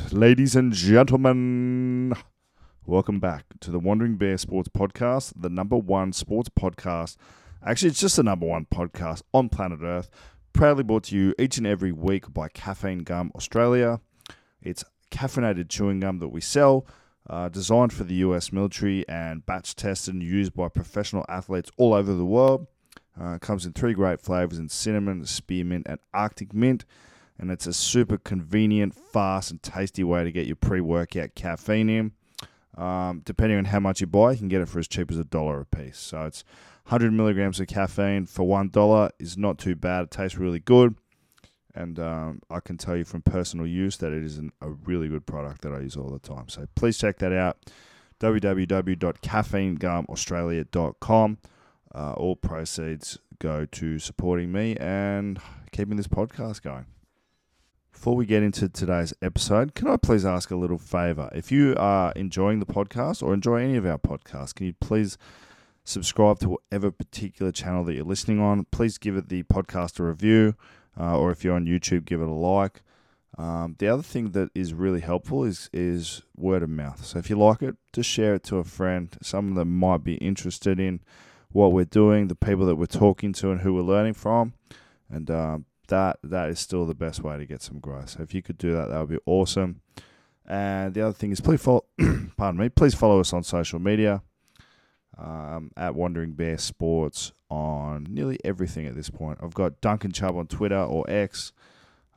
right, ladies and gentlemen, welcome back to the Wandering Bear Sports Podcast, the number one sports podcast. Actually, it's just the number one podcast on planet Earth. Proudly brought to you each and every week by Caffeine Gum Australia. It's caffeinated chewing gum that we sell, uh, designed for the US military and batch tested and used by professional athletes all over the world. Uh, comes in three great flavors in cinnamon, spearmint, and Arctic mint and it's a super convenient, fast, and tasty way to get your pre workout caffeine in. Um, depending on how much you buy, you can get it for as cheap as a dollar a piece. So it's 100 milligrams of caffeine for one dollar is not too bad. It tastes really good, and um, I can tell you from personal use that it is an, a really good product that I use all the time. So please check that out. www.caffeinegumaustralia.com. Uh, all proceeds go to supporting me and keeping this podcast going. Before we get into today's episode, can I please ask a little favor? If you are enjoying the podcast or enjoy any of our podcasts, can you please subscribe to whatever particular channel that you're listening on? Please give it the podcast a review, uh, or if you're on YouTube, give it a like. Um, the other thing that is really helpful is is word of mouth. So if you like it, just share it to a friend, someone that might be interested in what we're doing, the people that we're talking to, and who we're learning from. And um, that that is still the best way to get some growth. So if you could do that, that would be awesome. And the other thing is, please follow. pardon me. Please follow us on social media um, at Wandering Bear Sports on nearly everything at this point. I've got Duncan Chubb on Twitter or X,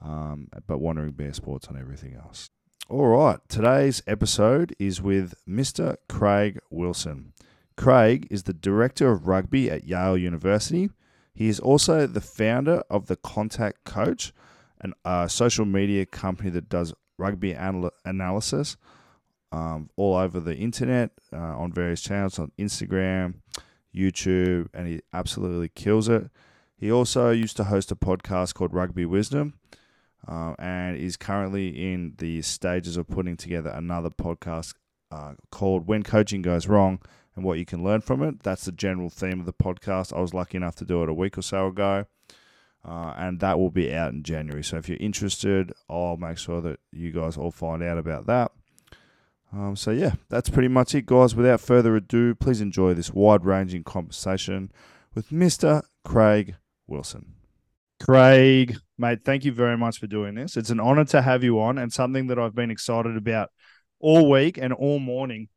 um, but Wandering Bear Sports on everything else. All right, today's episode is with Mr. Craig Wilson. Craig is the director of rugby at Yale University he is also the founder of the Contact Coach, a uh, social media company that does rugby anal- analysis um, all over the internet uh, on various channels on Instagram, YouTube, and he absolutely kills it. He also used to host a podcast called Rugby Wisdom. Uh, and is currently in the stages of putting together another podcast uh, called When Coaching Goes Wrong, and what you can learn from it. That's the general theme of the podcast. I was lucky enough to do it a week or so ago. Uh, and that will be out in January. So if you're interested, I'll make sure that you guys all find out about that. Um, so yeah, that's pretty much it, guys. Without further ado, please enjoy this wide-ranging conversation with Mr. Craig Wilson. Craig, mate, thank you very much for doing this. It's an honor to have you on, and something that I've been excited about all week and all morning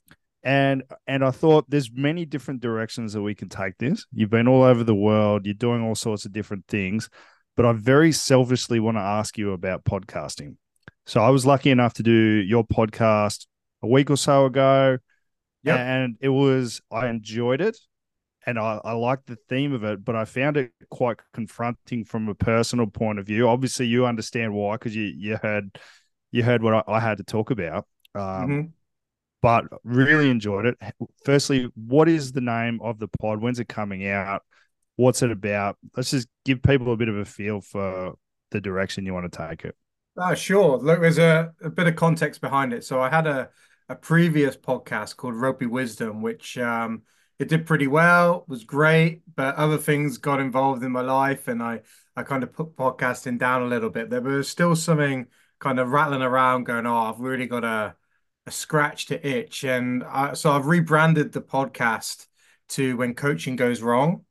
and and I thought there's many different directions that we can take this. You've been all over the world, you're doing all sorts of different things, but I very selfishly want to ask you about podcasting. So I was lucky enough to do your podcast a week or so ago, yep. and it was I enjoyed it, and I, I liked the theme of it, but I found it quite confronting from a personal point of view. Obviously, you understand why because you you heard you heard what I, I had to talk about. Um, mm-hmm but really enjoyed it. Firstly, what is the name of the pod? When's it coming out? What's it about? Let's just give people a bit of a feel for the direction you want to take it. Oh, sure. Look, there's a, a bit of context behind it. So I had a, a previous podcast called Rugby Wisdom, which um, it did pretty well, was great, but other things got involved in my life and I, I kind of put podcasting down a little bit. There was still something kind of rattling around going, oh, I've really got to scratch to itch. And I, so I've rebranded the podcast to When Coaching Goes Wrong.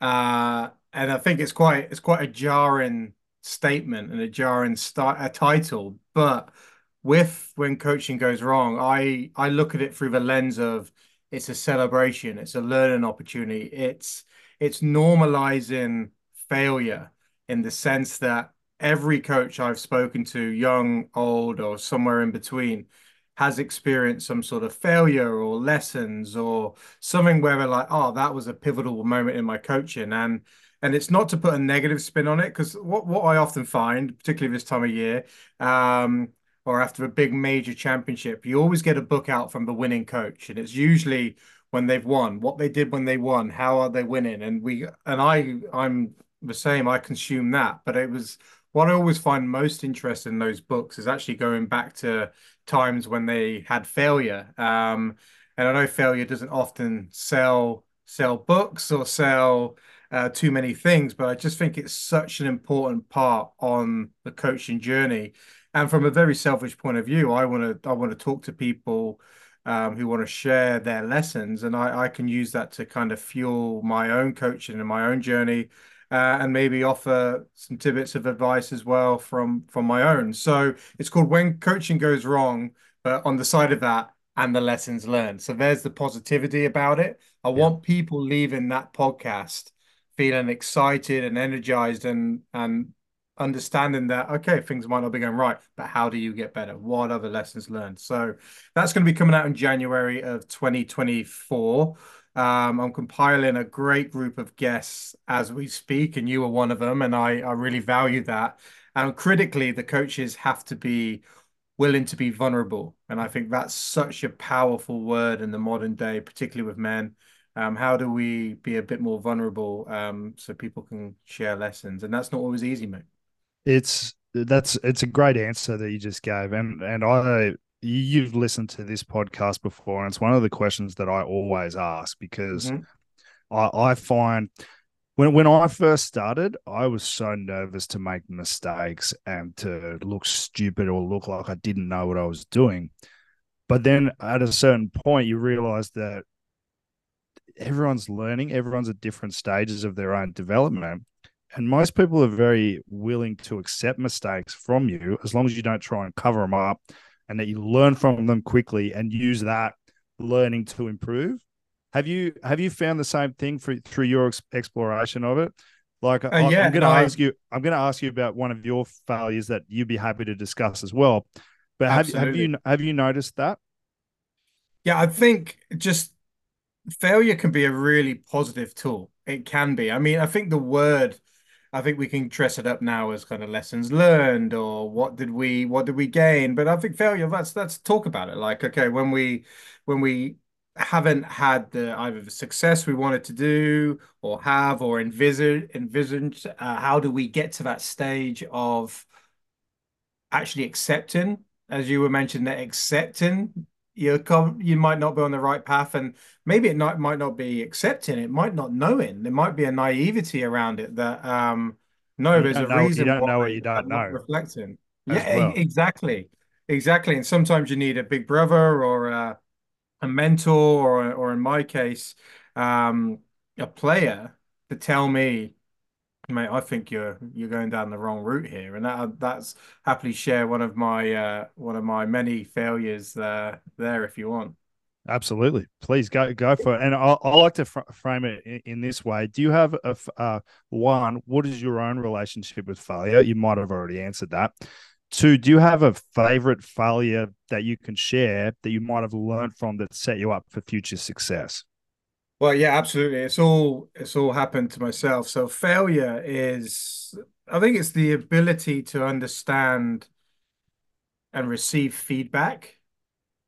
Uh, and I think it's quite it's quite a jarring statement and a jarring start a title, but with when coaching goes wrong, I I look at it through the lens of it's a celebration, it's a learning opportunity, it's it's normalizing failure in the sense that every coach I've spoken to, young, old, or somewhere in between, has experienced some sort of failure or lessons or something where they're like, oh, that was a pivotal moment in my coaching. And and it's not to put a negative spin on it, because what, what I often find, particularly this time of year, um, or after a big major championship, you always get a book out from the winning coach. And it's usually when they've won, what they did when they won, how are they winning? And we and I I'm the same, I consume that. But it was what I always find most interesting in those books is actually going back to times when they had failure. Um, and I know failure doesn't often sell sell books or sell uh, too many things, but I just think it's such an important part on the coaching journey. And from a very selfish point of view, I want to I want to talk to people um, who want to share their lessons, and I, I can use that to kind of fuel my own coaching and my own journey, Uh, and maybe offer some tidbits of advice as well from from my own. So it's called When Coaching Goes Wrong, but on the side of that, and the lessons learned. So there's the positivity about it. I Yeah. want people leaving that podcast feeling excited and energized and and understanding that okay, things might not be going right, but how do you get better? What are the lessons learned? So that's going to be coming out in January of 2024. Um, I'm compiling a great group of guests as we speak, and you are one of them, and I, I really value that. And critically, the coaches have to be willing to be vulnerable. And I think that's such a powerful word in the modern day, particularly with men. Um, how do we be a bit more vulnerable um, so people can share lessons? And that's not always easy, mate. It's that's it's a great answer that you just gave, and and I you've listened to this podcast before, and it's one of the questions that I always ask because Mhm. I, I find when when I first started, I was so nervous to make mistakes and to look stupid or look like I didn't know what I was doing. But then at a certain point, you realize that everyone's learning, everyone's at different stages of their own development. And most people are very willing to accept mistakes from you as long as you don't try and cover them up and that you learn from them quickly and use that learning to improve. Have you have you found the same thing for, through your ex- exploration of it? Like Uh, I, yeah, I'm going to no, ask you, I'm going to ask you about one of your failures that you'd be happy to discuss as well. But have have you have you noticed that? Yeah, I think just failure can be a really positive tool. It can be. I mean, I think the word, I think we can dress it up now as kind of lessons learned or what did we what did we gain? But I think failure, let's let's talk about it. Like, okay, when we when we haven't had the either the success we wanted to do or have or envisage envisioned, uh, how do we get to that stage of actually accepting, as you were mentioning, that accepting you you might not be on the right path, and maybe it not, might not be accepting, it might not knowing, there might be a naivety around it that um no, You there's a know you reason don't know what you don't know reflecting. Yeah, well. exactly. Exactly. And sometimes you need a big brother or a, a mentor or or in my case, um, a player to tell me Mate, I think you're you're going down the wrong route here, and that that's happily share one of my uh one of my many failures uh, there if you want. Absolutely. Please go go for it. And I, I like to fr- frame it in, in this way. Do you have a uh, one? What is your own relationship with failure? You might have already answered that. Two, do you have a favorite failure that you can share that you might have learned from that set you up for future success? Well, yeah, absolutely. It's all it's all happened to myself. So failure is, I think it's the ability to understand and receive feedback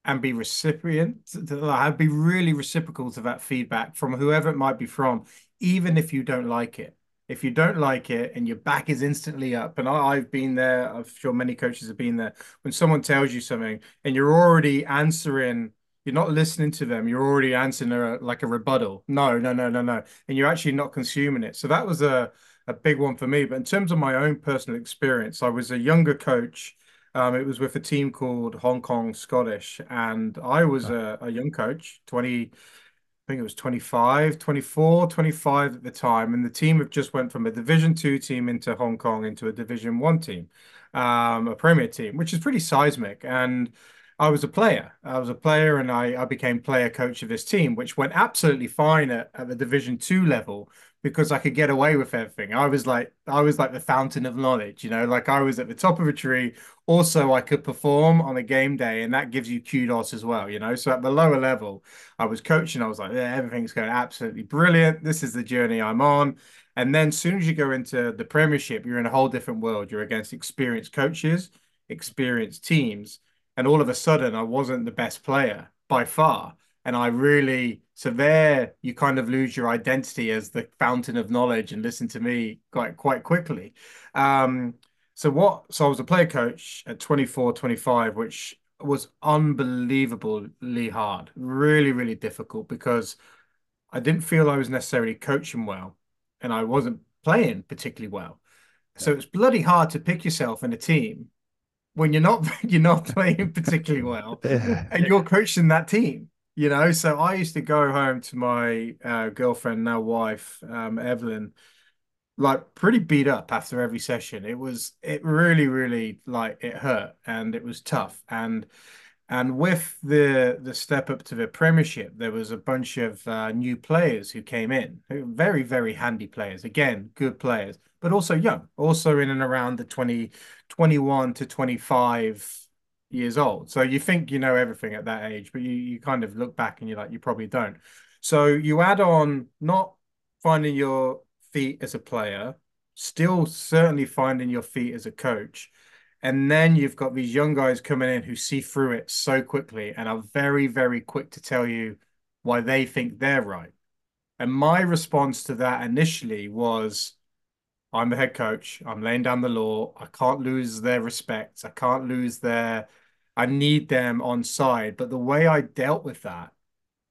and be recipient to be really reciprocal to that feedback from whoever it might be from, even if you don't like it. If you don't like it and your back is instantly up, and I, I've been there, I'm sure many coaches have been there, when someone tells you something and you're already answering, you're not listening to them, you're already answering a, like a rebuttal. No, no, no, no, no. And you're actually not consuming it. So that was a, a big one for me. But in terms of my own personal experience, I was a younger coach um, it was with a team called Hong Kong Scottish, and I was a, a young coach, 20, I think it was 25, 24, 25 at the time. And the team have just went from a Division Two team into Hong Kong into a Division One team, um, a Premier team, which is pretty seismic. And I was a player. I was a player and I, I became player coach of this team, which went absolutely fine at, at the Division Two level because I could get away with everything. I was like I was like the fountain of knowledge, you know, like I was at the top of a tree. Also, I could perform on a game day, and that gives you kudos as well, you know. So at the lower level, I was coaching. I was like, yeah, everything's going absolutely brilliant. This is the journey I'm on. And then, as soon as you go into the Premiership, you're in a whole different world. You're against experienced coaches, experienced teams, and all of a sudden, I wasn't the best player by far. And I really, so there, you kind of lose your identity as the fountain of knowledge and listen to me quite quite quickly. Um, so what? So I was a player coach at 24, 25, which was unbelievably hard, really, really difficult because I didn't feel I was necessarily coaching well and I wasn't playing particularly well. So it's bloody hard to pick yourself in a team when you're not you're not playing particularly well Yeah. and you're coaching that team, you know. So I used to go home to my uh, girlfriend, now wife, um, Evelyn, like pretty beat up after every session. It was it really, really like it hurt and it was tough. And and with the the step up to the Premiership, there was a bunch of uh, new players who came in, very, very handy players. Again, good players, but also young, also in and around the 20, 21 to 25 years old. So you think you know everything at that age, but you, you kind of look back and you're like, you probably don't. So you add on not finding your feet as a player, still certainly finding your feet as a coach and then you've got these young guys coming in who see through it so quickly and are very, very quick to tell you why they think they're right. And my response to that initially was I'm the head coach. I'm laying down the law. I can't lose their respect. I can't lose their, I need them on side. But the way I dealt with that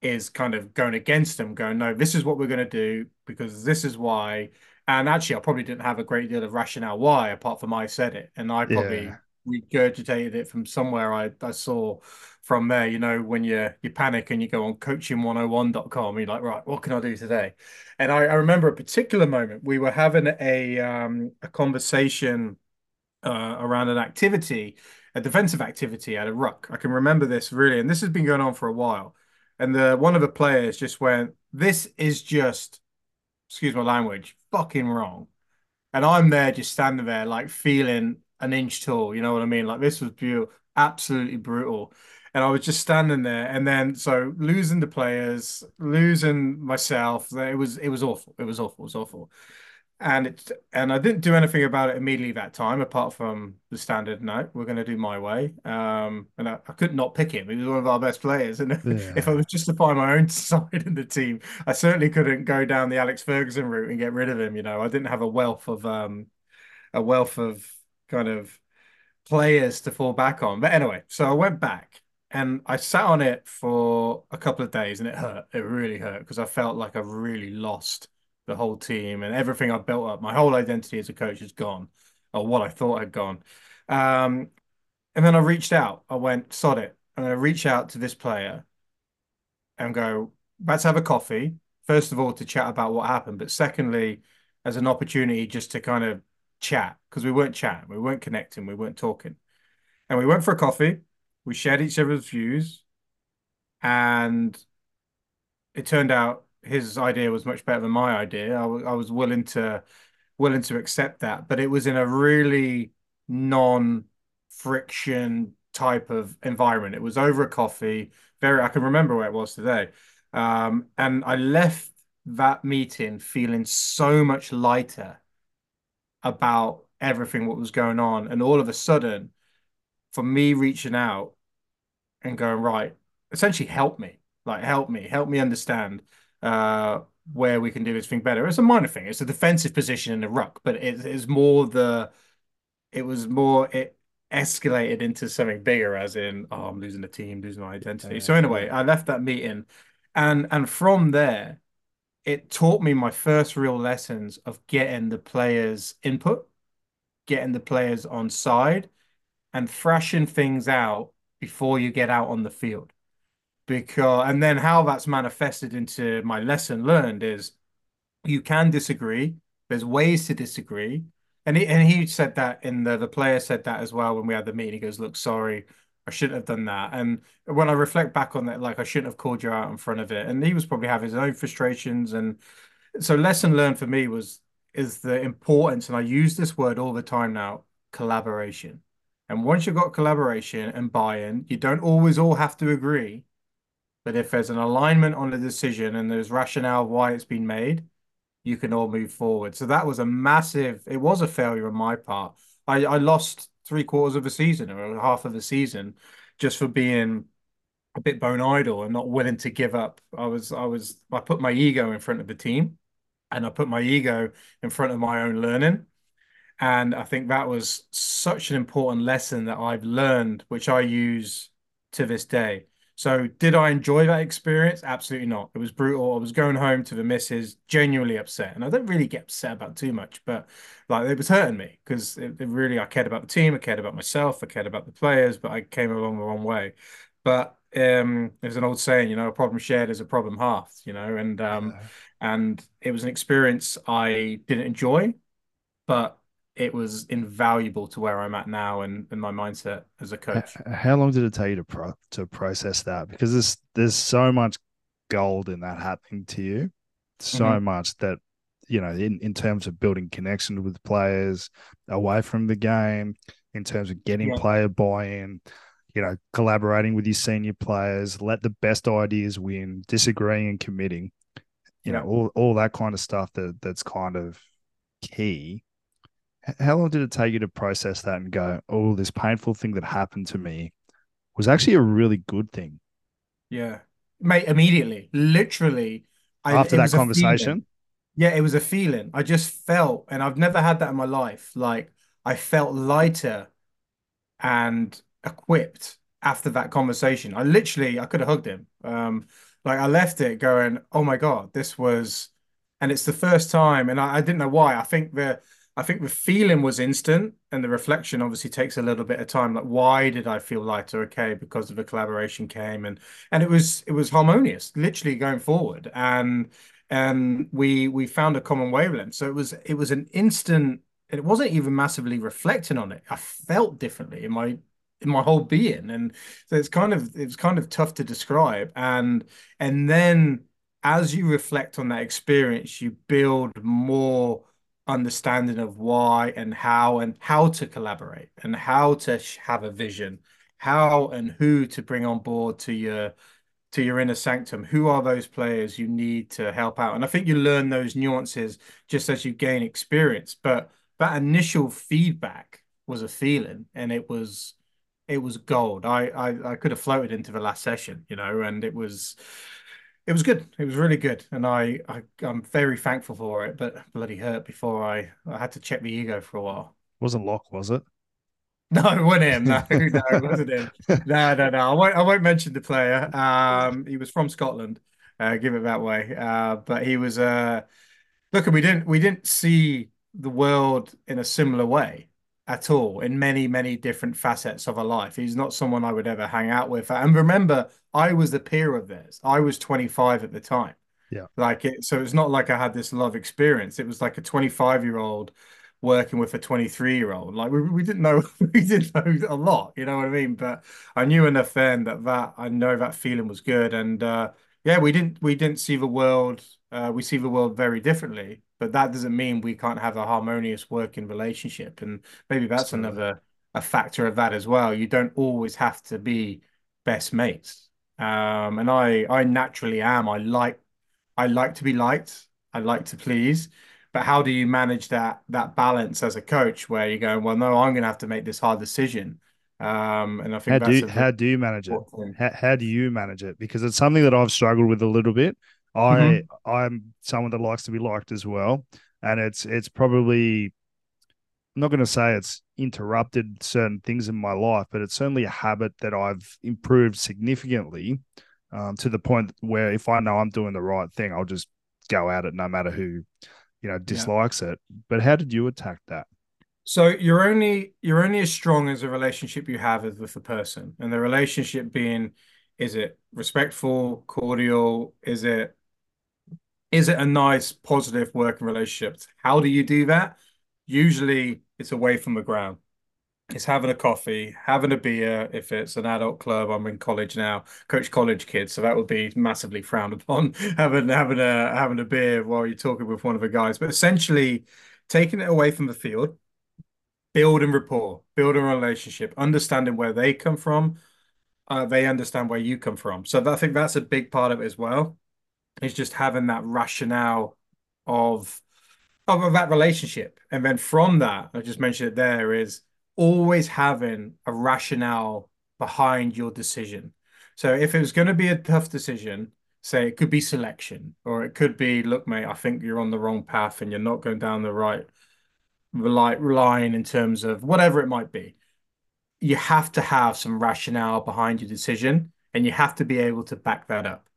is kind of going against them, going, no, this is what we're going to do because this is why. And actually, I probably didn't have a great deal of rationale why, apart from I said it. And I probably Yeah. regurgitated it from somewhere I, I saw from there. You know, when you you panic and you go on coaching101.com, you're like, right, what can I do today? And I, I remember a particular moment. We were having a um a conversation uh, around an activity, a defensive activity at a ruck. I can remember this really, and this has been going on for a while. And the one of the players just went, "This is just, excuse my language, fucking wrong." And I'm there just standing there like feeling an inch tall, you know what I mean? Like this was beautiful, absolutely brutal. And I was just standing there, and then so losing the players, losing myself, it was it was awful. It was awful. It was awful and it's and I didn't do anything about it immediately that time, apart from the standard no, we're going to do my way. Um, and I, I could not pick him; he was one of our best players. And if I Yeah. was justifying my own side in the team, I certainly couldn't go down the Alex Ferguson route and get rid of him. You know, I didn't have a wealth of um a wealth of kind of players to fall back on. But anyway, so I went back and I sat on it for a couple of days and it hurt. It really hurt because I felt like I really lost the whole team and everything I built up. My whole identity as a coach is gone, or what I thought had gone. Um, and then I reached out. I went, sod it. I'm going to reach out to this player and go, let's have a coffee. First of all, to chat about what happened, but secondly, as an opportunity just to kind of chat because we weren't chatting, we weren't connecting, we weren't talking. And we went for a coffee. We shared each other's views, and it turned out his idea was much better than my idea. I was willing to willing to accept that, but it was in a really non-friction type of environment. It was over a coffee. Very, I can remember where it was today. Um, and I left that meeting feeling so much lighter about everything what was going on. And all of a sudden, for me reaching out and going, right, essentially help me, like help me, help me understand uh where we can do this thing better. It's a minor thing. It's a defensive position in the ruck, but it is more the it was more it escalated into something bigger, as in, oh, I'm losing the team, losing my identity. So Yeah. anyway, I left that meeting and and from there, it taught me my first real lessons of getting the players' input, getting the players on side and thrashing things out before you get out on the field. Because and then how that's manifested into my lesson learned is you can disagree. There's ways to disagree. And he and he said that in the the player said that as well when we had the meeting. He goes, Look, sorry, I shouldn't have done that. And when I reflect back on that, like I shouldn't have called you out in front of it. And he was probably having his own frustrations. And so lesson learned for me was is the importance, and I use this word all the time now, collaboration. And once you've got collaboration and buy-in, you don't always all have to agree. But if there's an alignment on the decision and there's rationale why it's been made, you can all move forward. So that was a massive, it was a failure on my part. I, I lost three quarters of a season or half of a season just for being a bit bone idle and not willing to give up. I was, I was, I put my ego in front of the team and I put my ego in front of my own learning. And I think that was such an important lesson that I've learned, which I use to this day. So did I enjoy that experience? Absolutely not. It was brutal. I was going home to the missus genuinely upset. And I don't really get upset about too much, but like it was hurting me because it, it really I cared about the team, I cared about myself, I cared about the players, but I came along the wrong way. But um there's an old saying, you know, a problem shared is a problem halved, you know, and um Yeah. and it was an experience I didn't enjoy, but it was invaluable to where I'm at now and, and my mindset as a coach. How long did it take you to pro to process that? Because there's there's so much gold in that happening to you, so hmm much that you know in in terms of building connection with players away from the game, in terms of getting Yeah, player buy-in, you know, collaborating with your senior players, let the best ideas win, disagreeing and committing, you know, all all that kind of stuff that that's kind of key. How long did it take you to process that and go, oh, this painful thing that happened to me was actually a really good thing Yeah. Mate, immediately, literally, after it that was a feeling. conversation? Yeah, it was a feeling. I just felt, and I've never had that in my life. Like I felt lighter and equipped after that conversation. I literally, I could have hugged him. Um, like I left it going, oh my God, this was, and it's the first time, and I, I didn't know why. I think the, I think the feeling was instant, and the reflection obviously takes a little bit of time. Like, why did I feel lighter? Okay, because of the collaboration came, and and it was it was harmonious, literally going forward, and and we we found a common wavelength. So it was it was an instant it wasn't even massively reflecting on it. I felt differently in my in my whole being, and so it's kind of it was kind of tough to describe. And and then as you reflect on that experience, you build more understanding of why and how and how to collaborate and how to have a vision, how and who to bring on board to your to your inner sanctum. Who are those players you need to help out? And I think you learn those nuances just as you gain experience. But that initial feedback was a feeling, and it was it was gold. I I, I could have floated into the last session, you know, and it was it was good. It was really good, and I, I I'm very thankful for it. But bloody hurt before I I had to check the ego for a while. It Wasn't Locke, was it? No, it wasn't him. No, no, it wasn't him. No, no, no. I won't. I won't mention the player. Um, he was from Scotland. Uh, give it that way. Uh, but he was. Uh, look, we didn't. We didn't see the world in a similar way at all. In many, many different facets of our life. He's not someone I would ever hang out with. And remember, I was the peer of theirs. I was 25 at the time. Yeah. Like it, so it's not like I had this love experience. It was like a 25 year old working with a 23 year old. Like we, we didn't know we didn't know a lot, you know what I mean? But I knew enough then that that I know that feeling was good. And uh yeah, we didn't we didn't see the world uh we see the world very differently, but that doesn't mean we can't have a harmonious working relationship. And maybe that's Absolutely. another a factor of that as well. You don't always have to be best mates. Um, and I I naturally am. I like I like to be liked. I like to please. But how do you manage that that balance as a coach where you're going, well, no, I'm going to have to make this hard decision. Um, and I How think that's do very how do you manage it? How how do you manage it? Because it's something that I've struggled with a little bit. I hmm I'm someone that likes to be liked as well, and it's it's probably I'm not going to say it's interrupted certain things in my life, but it's certainly a habit that I've improved significantly um, to the point where if I know I'm doing the right thing, I'll just go at it no matter who you know Yeah. dislikes it. But how did you attack that? So you're only you're only as strong as the relationship you have with the person, and the relationship being, is it respectful, cordial? Is it is it a nice, positive working relationship? How do you do that? Usually, it's away from the ground. It's having a coffee, having a beer. If it's an adult club, I'm in college now, coach college kids, so that would be massively frowned upon. Having having a having a beer while you're talking with one of the guys, but essentially taking it away from the field, building rapport, building a relationship, understanding where they come from, uh, they understand where you come from. So I think that's a big part of it as well. Is just having that rationale of of that relationship. And then from that, I just mentioned it there, is always having a rationale behind your decision. So if it was going to be a tough decision, say it could be selection, or it could be, look, mate, I think you're on the wrong path and you're not going down the right right line in terms of whatever it might be. You have to have some rationale behind your decision. and you have to be able to back that up.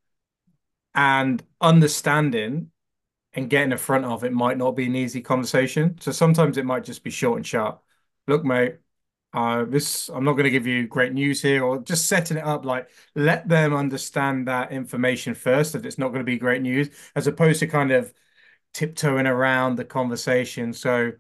And understanding and getting in front of it might not be an easy conversation. So sometimes it might just be short and sharp. Look, mate, uh, this I'm not going to give you great news here, or just setting it up like let them understand that information first that it's not going to be great news, as opposed to kind of tiptoeing around the conversation. So,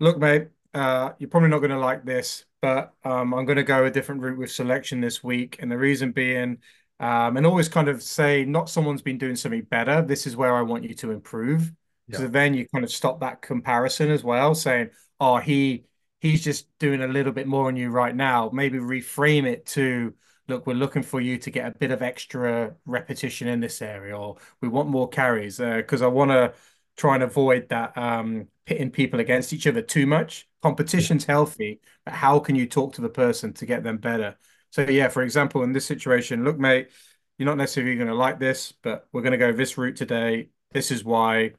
look, mate, uh, you're probably not going to like this, but um, I'm going to go a different route with selection this week, and the reason being um, and always kind of say, not someone's been doing something better. This is where I want you to improve. Yeah. So then you kind of stop that comparison as well, saying, oh, he he's just doing a little bit more on you right now. Maybe reframe it to, look, we're looking for you to get a bit of extra repetition in this area, or we want more carries because uh, I want to try and avoid that um, pitting people against each other too much. Competition's yeah. healthy, but how can you talk to the person to get them better? So yeah, for example, in this situation, look, mate, you're not necessarily going to like this, but we're going to go this route today. This is why.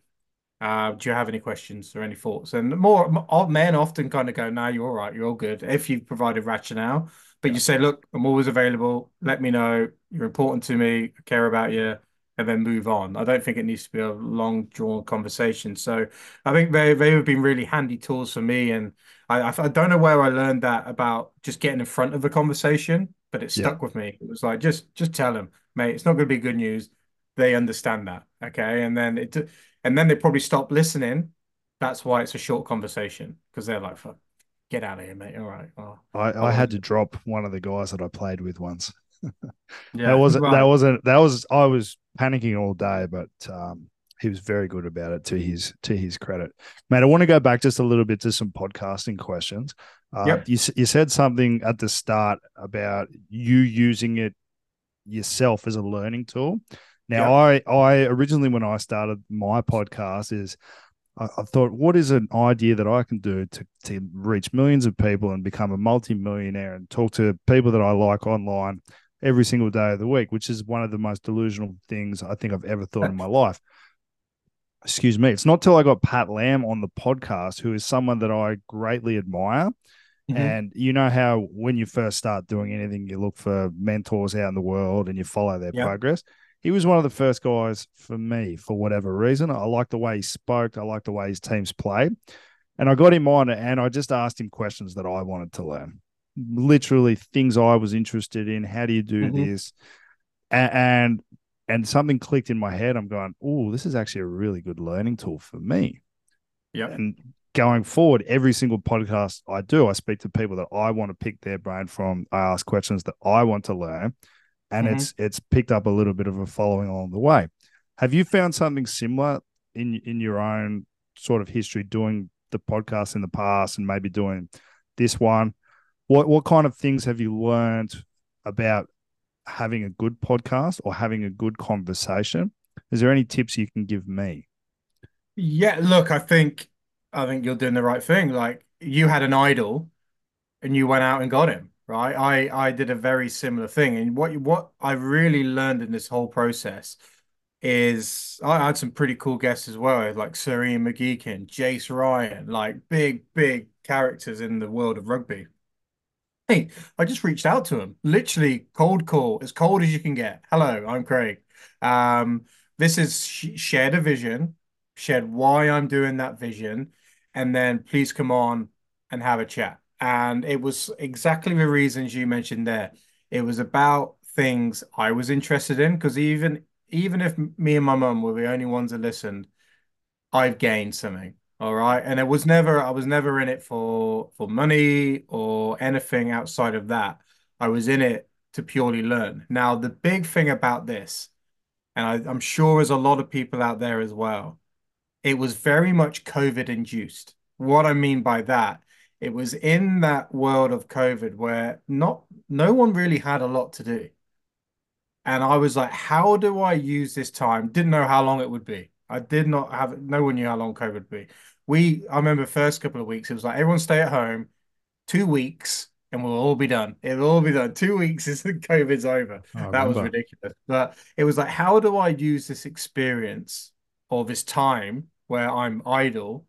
Uh, do you have any questions or any thoughts? And more men often kind of go, "No, you're all right. You're all good." If you've provided rationale, but yeah. you say, "Look, I'm always available. Let me know. You're important to me. I care about you." And then move on. I don't think it needs to be a long drawn conversation. So I think they they have been really handy tools for me, and I I don't know where I learned that about just getting in front of a conversation, but it stuck yeah. with me. It was like just just tell them, mate, it's not going to be good news. They understand that, okay, and then it and then they probably stop listening. That's why it's a short conversation because they're like, "Fuck, get out of here, mate." All right. Well, I I had to drop one of the guys that I played with once. yeah, that wasn't right. that wasn't that was I was panicking all day, but um, he was very good about it to his to his credit. Mate, I want to go back just a little bit to some podcasting questions. Uh, yep. you, you said something at the start about you using it yourself as a learning tool. Now, yep. I I originally when I started my podcast is I, I, thought, what is an idea that I can do to to reach millions of people and become a multi-millionaire and talk to people that I like online every single day of the week, which is one of the most delusional things I think I've ever thought in my life. Excuse me. It's not till I got Pat Lamb on the podcast, who is someone that I greatly admire. Mm-hmm. And you know how when you first start doing anything, you look for mentors out in the world and you follow their yep. progress. He was one of the first guys for me for whatever reason. I liked the way he spoke. I liked the way his teams played. And I got him on and I just asked him questions that I wanted to learn literally things I was interested in. How do you do mm-hmm. this? And, and and something clicked in my head. I'm going, oh, this is actually a really good learning tool for me. Yeah. And going forward, every single podcast I do, I speak to people that I want to pick their brain from. I ask questions that I want to learn, and mm-hmm. it's it's picked up a little bit of a following along the way. Have you found something similar in in your own sort of history doing the podcast in the past, and maybe doing this one? What what kind of things have you learned about having a good podcast or having a good conversation? Is there any tips you can give me? Yeah, look, I think I think you're doing the right thing. Like you had an idol and you went out and got him, right? I I did a very similar thing. And what what I really learned in this whole process is I had some pretty cool guests as well, like Sir Ian McGeechan, Jace Ryan, like big, big characters in the world of rugby. Hey, I just reached out to him. Literally cold call, as cold as you can get. Hello, I'm Craig. Um, this is sh shared a vision, shared why I'm doing that vision, and then please come on and have a chat. And it was exactly the reasons you mentioned there. It was about things I was interested in because even even if me and my mum were the only ones that listened, I've gained something. All right. And it was never, I was never in it for for money or anything outside of that. I was in it to purely learn. Now, the big thing about this, and I, I'm sure there's a lot of people out there as well, it was very much COVID induced. What I mean by that, it was in that world of COVID where not no one really had a lot to do. And I was like, how do I use this time? Didn't know how long it would be. I did not have no one knew how long COVID would be. We I remember first couple of weeks, it was like everyone stay at home, two weeks, and we'll all be done. It'll all be done. Two weeks is the COVID's over. Oh, that was ridiculous. But it was like, how do I use this experience or this time where I'm idle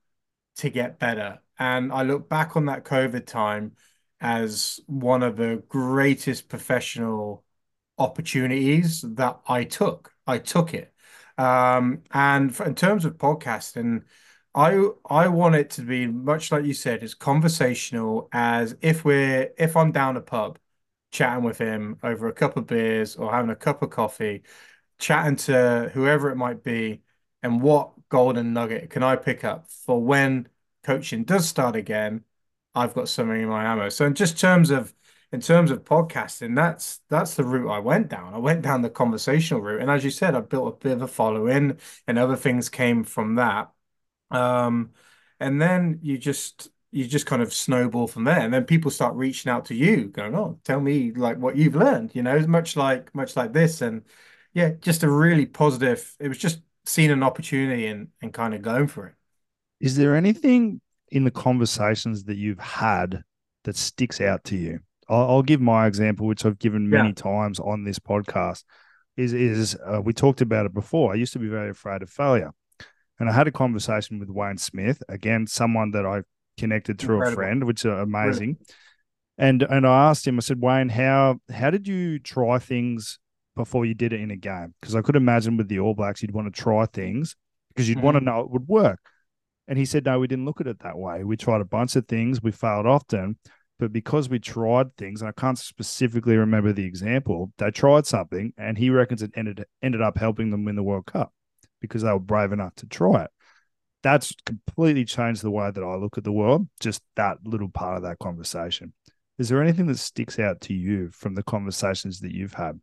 to get better? And I look back on that COVID time as one of the greatest professional opportunities that I took. I took it. Um, and for, in terms of podcasting, I I want it to be much like you said, as conversational as if we're if I'm down a pub chatting with him over a cup of beers or having a cup of coffee, chatting to whoever it might be, and what golden nugget can I pick up for when coaching does start again? I've got something in my ammo. So in just terms of in terms of podcasting, that's that's the route I went down. I went down the conversational route, and as you said, I built a bit of a following, and other things came from that. Um, and then you just you just kind of snowball from there, and then people start reaching out to you, going, "Oh, tell me like what you've learned," you know, much like much like this, and yeah, just a really positive. It was just seeing an opportunity and and kind of going for it. Is there anything in the conversations that you've had that sticks out to you? I'll, I'll give my example, which I've given many yeah. times on this podcast. Is is uh, we talked about it before? I used to be very afraid of failure, and I had a conversation with Wayne Smith, again, someone that I connected through Incredible. a friend, which is amazing. Brilliant. And and I asked him, I said, Wayne, how how did you try things before you did it in a game? Because I could imagine with the All Blacks, you'd want to try things because you'd mm-hmm. want to know it would work. And he said, No, we didn't look at it that way. We tried a bunch of things, we failed often, but because we tried things, and I can't specifically remember the example, they tried something, and he reckons it ended ended up helping them win the World Cup because they were brave enough to try it. That's completely changed the way that I look at the world. Just that little part of that conversation. Is there anything that sticks out to you from the conversations that you've had?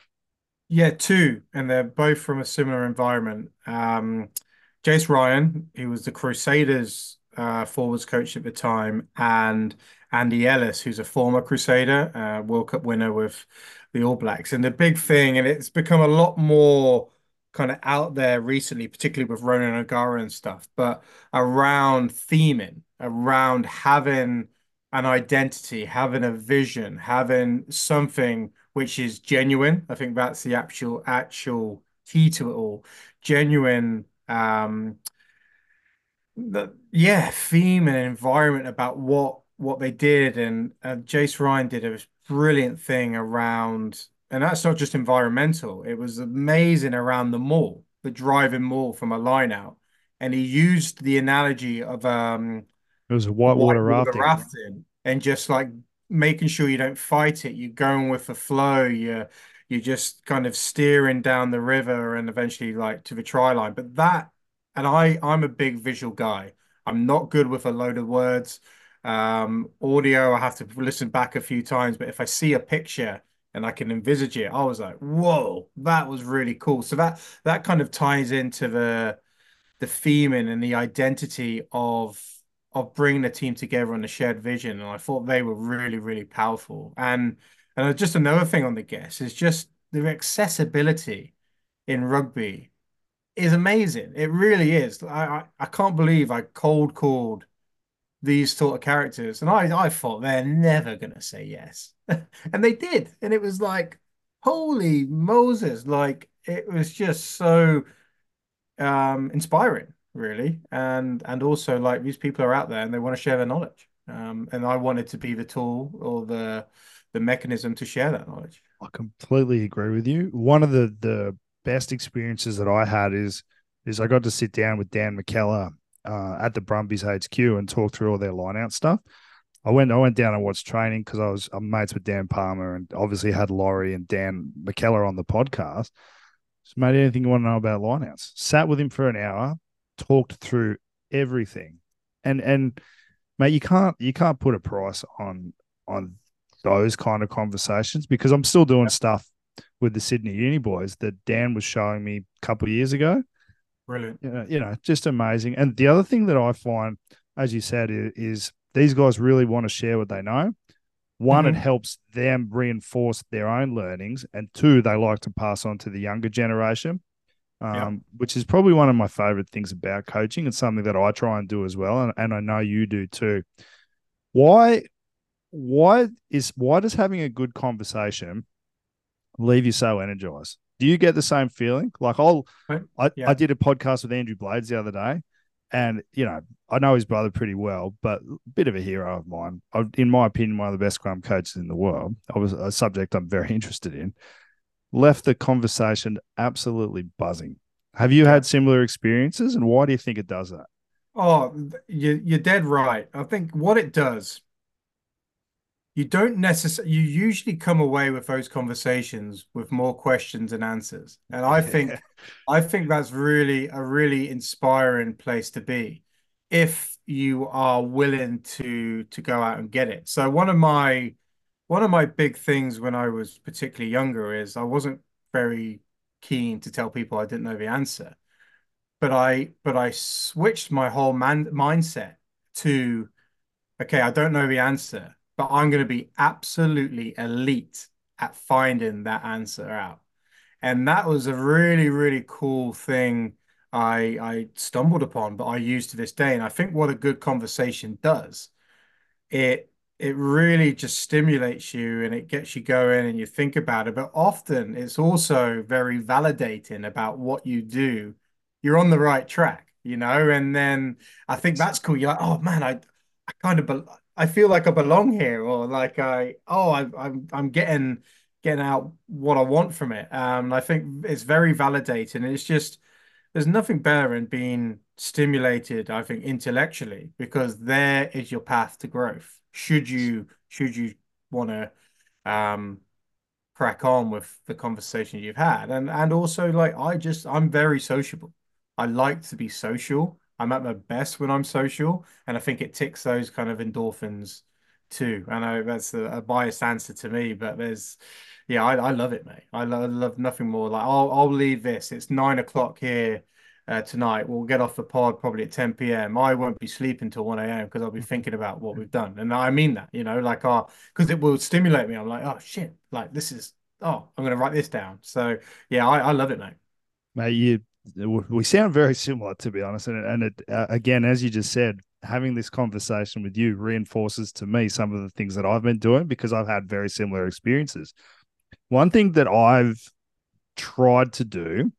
Yeah, two, and they're both from a similar environment. Um, Jace Ryan, he was the Crusaders uh, forwards coach at the time, and Andy Ellis, who's a former Crusader, uh, World Cup winner with the All Blacks. And the big thing, and it's become a lot more kind of out there recently, particularly with Ronan O'Gara and stuff, but around theming, around having an identity, having a vision, having something which is genuine. I think that's the actual actual key to it all. Genuine um the yeah, theme and environment about what what they did, and uh, Jace Ryan did a brilliant thing around, and that's not just environmental. It was amazing around the maul, the driving maul from a line out, and he used the analogy of um, it was a whitewater, white rafting. rafting, and just like making sure you don't fight it. You're going with the flow. You're you're just kind of steering down the river and eventually like to the try line. But that, and I, I'm a big visual guy. I'm not good with a load of words. Um, audio, I have to listen back a few times, but if I see a picture and I can envisage it, I was like, whoa, that was really cool. So that that kind of ties into the the theming and the identity of of bringing the team together on a shared vision. And I thought they were really, really powerful. And and just another thing on the guests is just the accessibility in rugby is amazing. It really is. I, I, I can't believe I cold called these sort of characters. And I, I thought they're never going to say yes. and they did. And it was like, holy Moses. Like, it was just so um, inspiring, really. And and also, like, these people are out there and they want to share their knowledge. Um, and I wanted to be the tool or the the mechanism to share that knowledge. I completely agree with you. One of the the best experiences that I had is is I got to sit down with Dan McKellar uh, at the Brumbies HQ and talk through all their line out stuff. I went I went down and watched training because I was I'm mates with Dan Palmer and obviously had Laurie and Dan McKellar on the podcast. So made anything you want to know about lineouts? Sat with him for an hour, talked through everything. And and mate, you can't you can't put a price on on those kind of conversations because I'm still doing stuff with the Sydney Uni boys that Dan was showing me a couple of years ago. Brilliant. You know, you know, just amazing. And the other thing that I find, as you said, is, is these guys really want to share what they know. One, mm-hmm. it helps them reinforce their own learnings, and two, they like to pass on to the younger generation, um, yeah. which is probably one of my favorite things about coaching. It's something that I try and do as well, and, and I know you do too. Why, why is why does having a good conversation leave you so energized? Do you get the same feeling? Like I'll, I, yeah. I did a podcast with Andrew Blades the other day, and you know I know his brother pretty well, but a bit of a hero of mine. I, in my opinion, one of the best scrum coaches in the world. I was a subject I'm very interested in. left the conversation absolutely buzzing. Have you had similar experiences, and why do you think it does that? Oh, you, you're dead right. I think what it does, you don't necessarily, you usually come away with those conversations with more questions and answers. And I think, I think that's really a really inspiring place to be if you are willing to to go out and get it. So one of my one of my big things when I was particularly younger is I wasn't very keen to tell people I didn't know the answer. But I but I switched my whole man mindset to okay, I don't know the answer, but I'm going to be absolutely elite at finding that answer out. And that was a really, really cool thing I I stumbled upon, but I use to this day. And I think what a good conversation does, it it really just stimulates you and it gets you going and you think about it. But often it's also very validating about what you do. You're on the right track, you know, and then I think that's cool. You're like, oh man, I I kind of I feel like I belong here, or like I oh I, I'm I'm getting getting out what I want from it. Um, I think it's very validating. It's just there's nothing better than being stimulated, I think, intellectually, because there is your path to growth. Should you should you want to um crack on with the conversation you've had. And and also like I just I'm very sociable. I like to be social. I'm at my best when I'm social, and I think it ticks those kind of endorphins too. I know that's a, a biased answer to me, but there's yeah, I, I love it, mate. I love, love nothing more. Like I'll I'll leave this. It's nine o'clock here uh, tonight. We'll get off the pod probably at 10 p.m. I won't be sleeping till 1 a.m. because I'll be thinking about what we've done. And I mean that, you know, like uh because it will stimulate me. I'm like, oh shit, like this is oh, I'm gonna write this down. So yeah, I, I love it, mate. Mate, you we sound very similar to be honest. And, and it, uh, again, as you just said, having this conversation with you reinforces to me some of the things that I've been doing because I've had very similar experiences. One thing that I've tried to do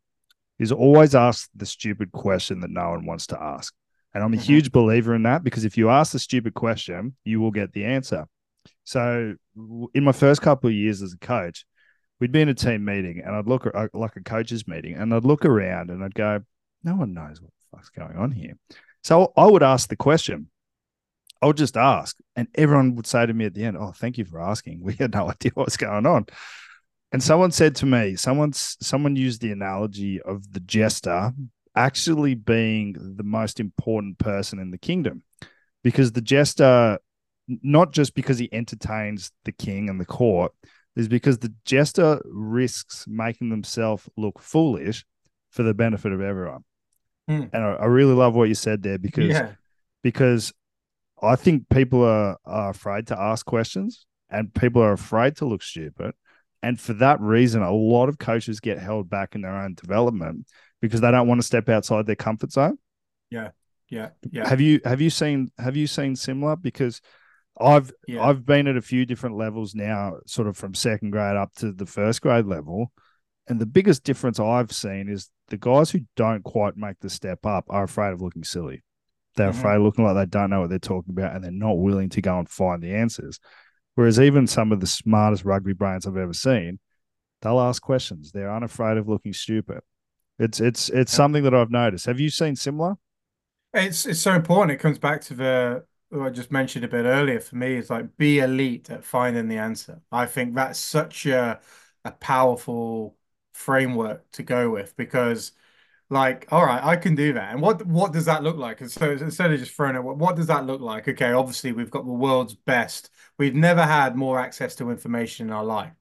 is always ask the stupid question that no one wants to ask. And I'm a mm-hmm. huge believer in that because if you ask the stupid question, you will get the answer. So, in my first couple of years as a coach, we'd be in a team meeting and I'd look like a coach's meeting and I'd look around and I'd go, no one knows what the fuck's going on here. So I would ask the question. I would just ask, and everyone would say to me at the end, "Oh, thank you for asking. We had no idea what's going on." And someone said to me, someone's someone used the analogy of the jester actually being the most important person in the kingdom. Because the jester, not just because he entertains the king and the court, is because the jester risks making themselves look foolish for the benefit of everyone. Mm. And I, I, really love what you said there because yeah. because I think people are, are afraid to ask questions and people are afraid to look stupid. And for that reason, a lot of coaches get held back in their own development because they don't want to step outside their comfort zone. Yeah. Yeah. Yeah. Have you have you seen have you seen similar? Because I've yeah. I've been at a few different levels now, sort of from second grade up to the first grade level. And the biggest difference I've seen is the guys who don't quite make the step up are afraid of looking silly. They're mm-hmm. afraid of looking like they don't know what they're talking about and they're not willing to go and find the answers. Whereas even some of the smartest rugby brains I've ever seen, they'll ask questions. They're unafraid of looking stupid. It's it's it's yeah. something that I've noticed. Have you seen similar? It's it's so important. It comes back to the I just mentioned a bit earlier. For me, is like be elite at finding the answer. I think that's such a a powerful framework to go with because like all right i can do that. And what what does that look like? And so instead of just throwing it what, what does that look like? Okay obviously we've got the world's best. We've never had more access to information in our life.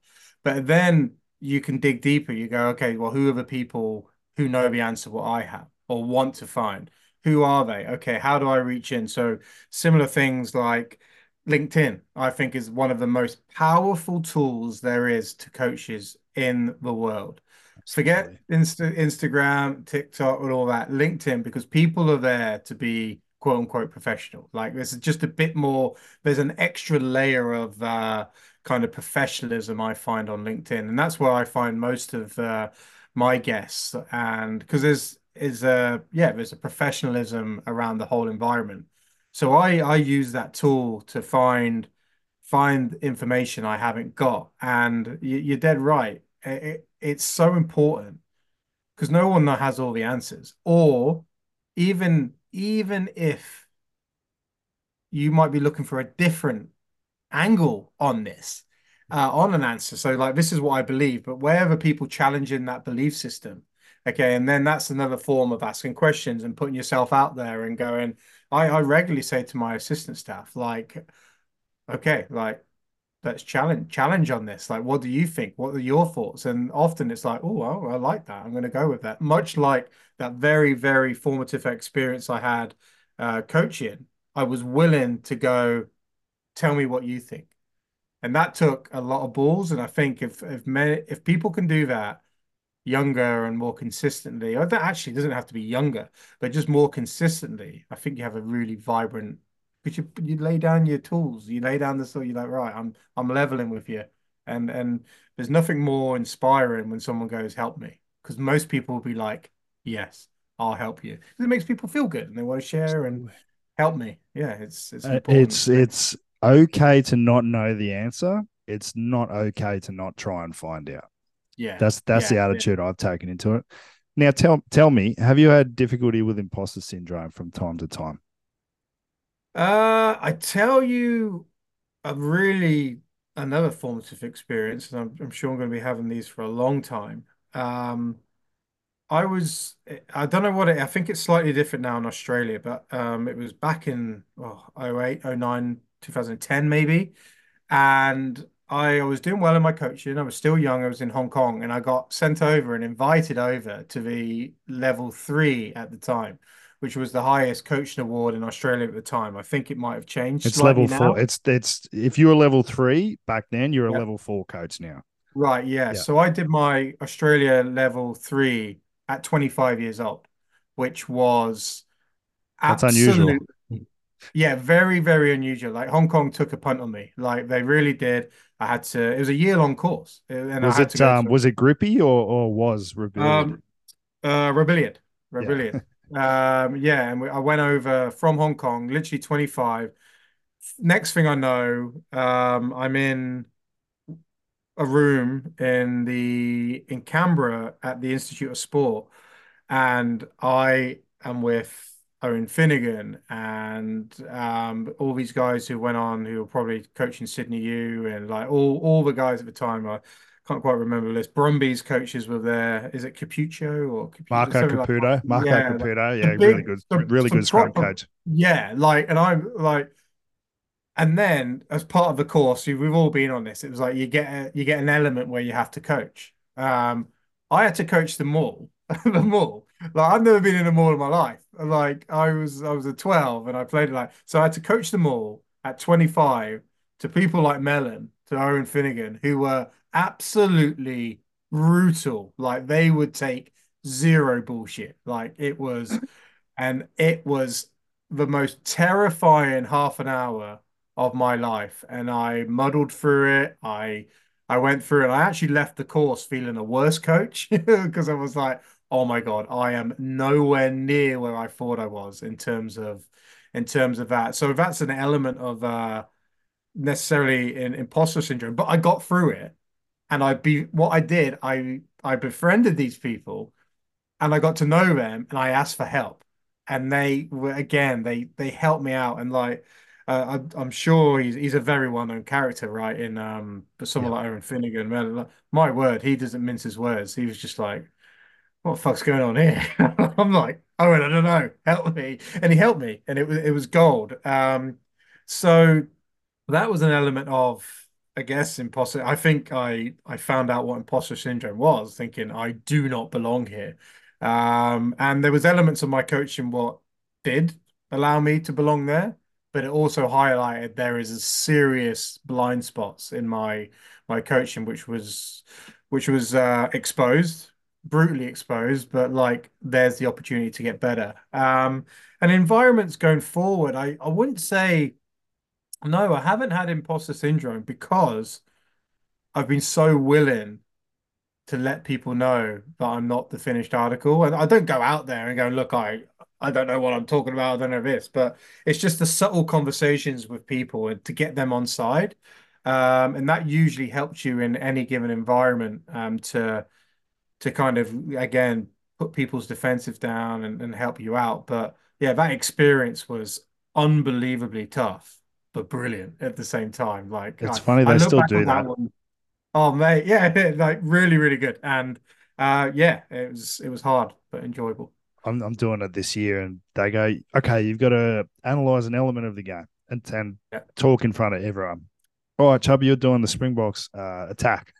But then you can dig deeper. You go okay well who are the people who know the answer what i have or want to find who are they okay how do i reach in so similar things like linkedin i think is one of the most powerful tools there is to coaches in the world Forget Insta, Instagram, TikTok, and all that. LinkedIn, because people are there to be quote unquote professional. Like there's just a bit more. There's an extra layer of uh, kind of professionalism I find on LinkedIn, and that's where I find most of uh, my guests. And because there's is a yeah, there's a professionalism around the whole environment. So I I use that tool to find find information I haven't got. And you're dead right It, it's so important because no one has all the answers. Or even even if you might be looking for a different angle on this, uh, on an answer. So like this is what I believe, but wherever people challenging that belief system, okay, and then that's another form of asking questions and putting yourself out there and going. I, I regularly say to my assistant staff, like, okay, like let's challenge challenge on this. Like, what do you think? What are your thoughts? And often it's like, oh, well, I like that. I'm going to go with that. Much like that very, very formative experience I had uh, coaching, I was willing to go, tell me what you think. And that took a lot of balls. And I think if if many, if people can do that younger and more consistently, or that actually doesn't have to be younger, but just more consistently, I think you have a really vibrant because you you lay down your tools, you lay down the sword, you're like, right, I'm I'm leveling with you. And and there's nothing more inspiring when someone goes, help me. Because most people will be like, Yes, I'll help you. It makes people feel good and they want to share and help me. Yeah, it's it's uh, it's it's okay to not know the answer. It's not okay to not try and find out. Yeah. That's that's yeah, the attitude yeah. I've taken into it. Now tell tell me, have you had difficulty with imposter syndrome from time to time? Uh, I tell you, a really another formative experience, and I'm, I'm sure I'm going to be having these for a long time. Um, I was, I don't know what it, I think it's slightly different now in Australia, but um, it was back in oh, 08, 09, 2010 maybe. And I was doing well in my coaching. I was still young. I was in Hong Kong and I got sent over and invited over to the level three at the time which was the highest coaching award in Australia at the time. I think it might have changed. It's level now. four. It's it's if you were level three back then, you're yep. a level four coach now. Right. Yeah. yeah. So I did my Australia level three at 25 years old, which was that's unusual. Yeah, very, very unusual. Like Hong Kong took a punt on me. Like they really did. I had to. It was a year long course. And was it um, was it grippy or or was Rebellion? Um, uh, Rebellion. Rebellion. Yeah. Um, yeah, and we, I went over from Hong Kong, literally 25. Next thing I know, um, I'm in a room in the in Canberra at the Institute of Sport, and I am with Owen Finegan and um, all these guys who went on who were probably coaching Sydney U and like all all the guys at the time. I can't quite remember the list. Brumbies coaches were there. Is it Capucho or? Marco Caputo? Like Marco yeah, Caputo, yeah, big, really good, some, really some good scrum coach. Yeah, like, and I'm like, and then as part of the course, we've all been on this. It was like you get a, you get an element where you have to coach. Um, I had to coach them all, them all. Like I've never been in a maul in my life. Like I was, I was a 12 and I played like so. I had to coach them all at 25 to people like Mellon, to Owen Finegan, who were absolutely brutal. Like they would take zero bullshit. Like it was, and it was the most terrifying half an hour of my life. And I muddled through it. I I went through and I actually left the course feeling a worse coach because I was like, oh my God, I am nowhere near where I thought I was in terms of in terms of that. So that's an element of uh necessarily in imposter syndrome, but I got through it and I be what I did, I I befriended these people, and I got to know them, and I asked for help, and they were again they they helped me out, and like uh, I, am sure he's he's a very well known character, right? In um, but someone yeah. like Aaron Finegan, man, my word, he doesn't mince his words. He was just like, "What the fuck's going on here?" I'm like, "Oh, I don't know, help me," and he helped me, and it was it was gold. Um, so that was an element of I guess imposter. I think I I found out what imposter syndrome was, thinking I do not belong here. Um, and there was elements of my coaching what did allow me to belong there, but it also highlighted there is a serious blind spots in my my coaching, which was which was uh, exposed, brutally exposed. But like, there's the opportunity to get better. Um, and environments going forward, I I wouldn't say no, I haven't had imposter syndrome because I've been so willing to let people know that I'm not the finished article. And I don't go out there and go, look, I I don't know what I'm talking about, I don't know this, but it's just the subtle conversations with people and to get them on side. Um, and that usually helps you in any given environment um, to to kind of again put people's defensive down and, and help you out. But yeah, that experience was unbelievably tough, but brilliant at the same time. Like It's I, funny they still do that that. one. Oh mate, yeah, like really, really good. And uh yeah, it was it was hard but enjoyable. I'm I'm doing it this year, and they go, okay, you've got to analyze an element of the game and and Yeah. talk in front of everyone. All right, Chubby, you're doing the Springboks uh, attack.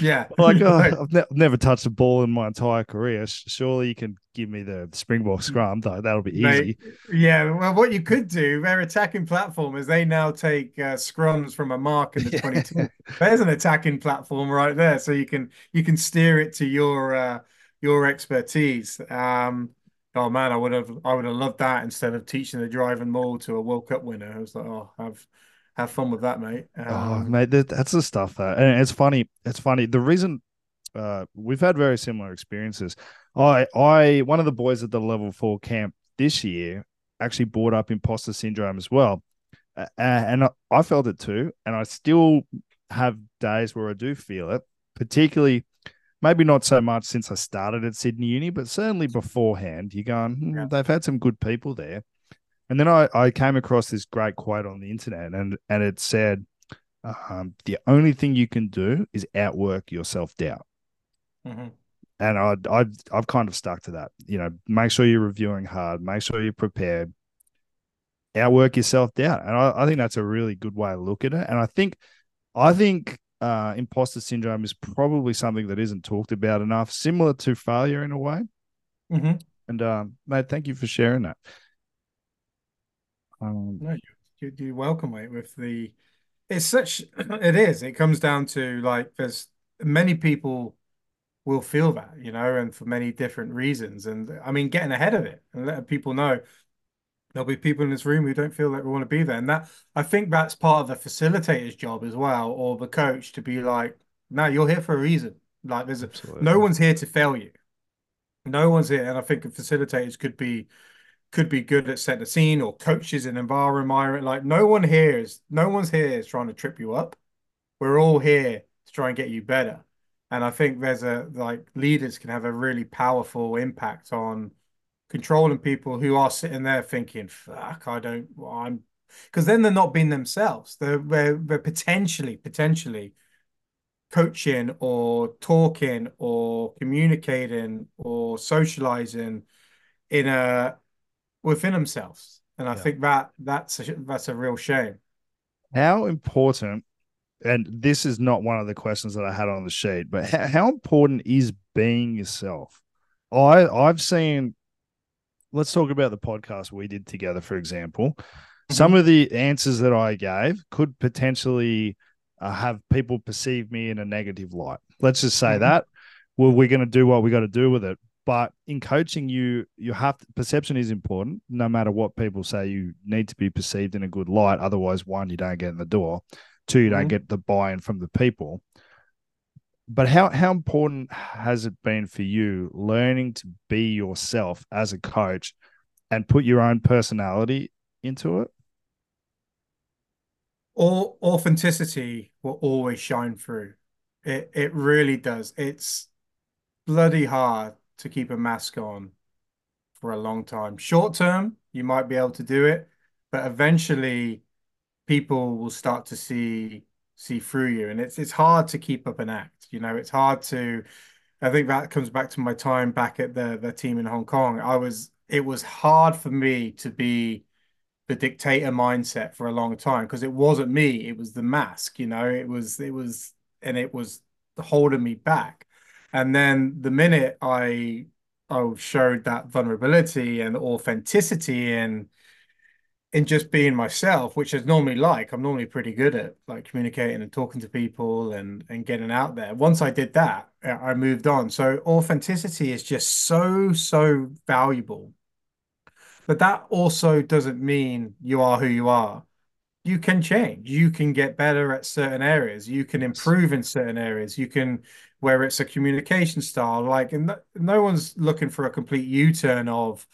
Yeah. Like, oh, I've, ne- I've never touched a ball in my entire career. Surely you can give me the Springbok scrum. Though that'll be easy. yeah, well, what you could do, their attacking platform is they now take uh, scrums from a mark in the 22. There's an attacking platform right there, so you can you can steer it to your uh, your expertise. Um, oh man, I would have I would have loved that instead of teaching the driving maul to a World Cup winner. I was like, oh, have have fun with that, mate. Oh, Um, mate, that, that's the stuff though, and it's funny. It's funny. The reason uh, we've had very similar experiences. I, I, one of the boys at the level four camp this year actually brought up imposter syndrome as well, uh, and I, I felt it too. And I still have days where I do feel it, particularly maybe not so much since I started at Sydney Uni, but certainly beforehand. You're going, hmm, Yeah. they've had some good people there. And then I, I came across this great quote on the internet, and and it said, um, "The only thing you can do is outwork your self doubt." mhm. And I, I've I've kind of stuck to that. You know, make sure you're reviewing hard, make sure you're prepared, outwork your self doubt, and I, I think that's a really good way to look at it. And I think I think uh, imposter syndrome is probably something that isn't talked about enough, similar to failure in a way. Mhm. And um, mate, thank you for sharing that. Um, No, you, you, welcome, mate. With the, it's such, it is. It comes down to like, there's many people will feel that, you know, and for many different reasons. And I mean, getting ahead of it and letting people know there'll be people in this room who don't feel like we want to be there. And that, I think that's part of the facilitator's job as well, or the coach to be like, no, you're here for a reason. Like, there's a, absolutely. no one's here to fail you. No one's here. And I think facilitators could be could be good at setting the scene or coaches in environment. Like no one here is no one's here is trying to trip you up. We're all here to try and get you better. And I think there's a like leaders can have a really powerful impact on controlling people who are sitting there thinking, fuck, I don't well, I'm because then they're not being themselves. They're, they're they're potentially, potentially coaching or talking or communicating or socializing in a within themselves. And I Yeah. think that that's a, that's a real shame. How important, and this is not one of the questions that I had on the sheet, but how, how important is being yourself? I I've seen. Let's talk about the podcast we did together, for example. Some of the answers that I gave could potentially uh, have people perceive me in a negative light. Let's just say Mhm. that. Well, we're going to do what we got to do with it. But in coaching, you you have perception is important. No matter what people say, you need to be perceived in a good light. Otherwise, one, you don't get in the door. Two, you don't Mhm. get the buy-in from the people. But how how important has it been for you learning to be yourself as a coach and put your own personality into it? All authenticity will always shine through. It it really does. It's bloody hard to keep a mask on for a long time. Short term, you might be able to do it, but eventually people will start to see see through you. And it's it's hard to keep up an act. You know, it's hard to I think that comes back to my time back at the the team in Hong Kong. I was it was hard for me to be the dictator mindset for a long time because it wasn't me, it was the mask, you know, it was it was and it was holding me back. And then the minute I I showed that vulnerability and authenticity and in just being myself, which is normally like I'm normally pretty good at like communicating and talking to people and and getting out there. Once I did that, I moved on. So authenticity is just so so valuable. But that also doesn't mean you are who you are. You can change. You can get better at certain areas. You can improve in certain areas. You can, where it's a communication style, like, and no, no one's looking for a complete U-turn of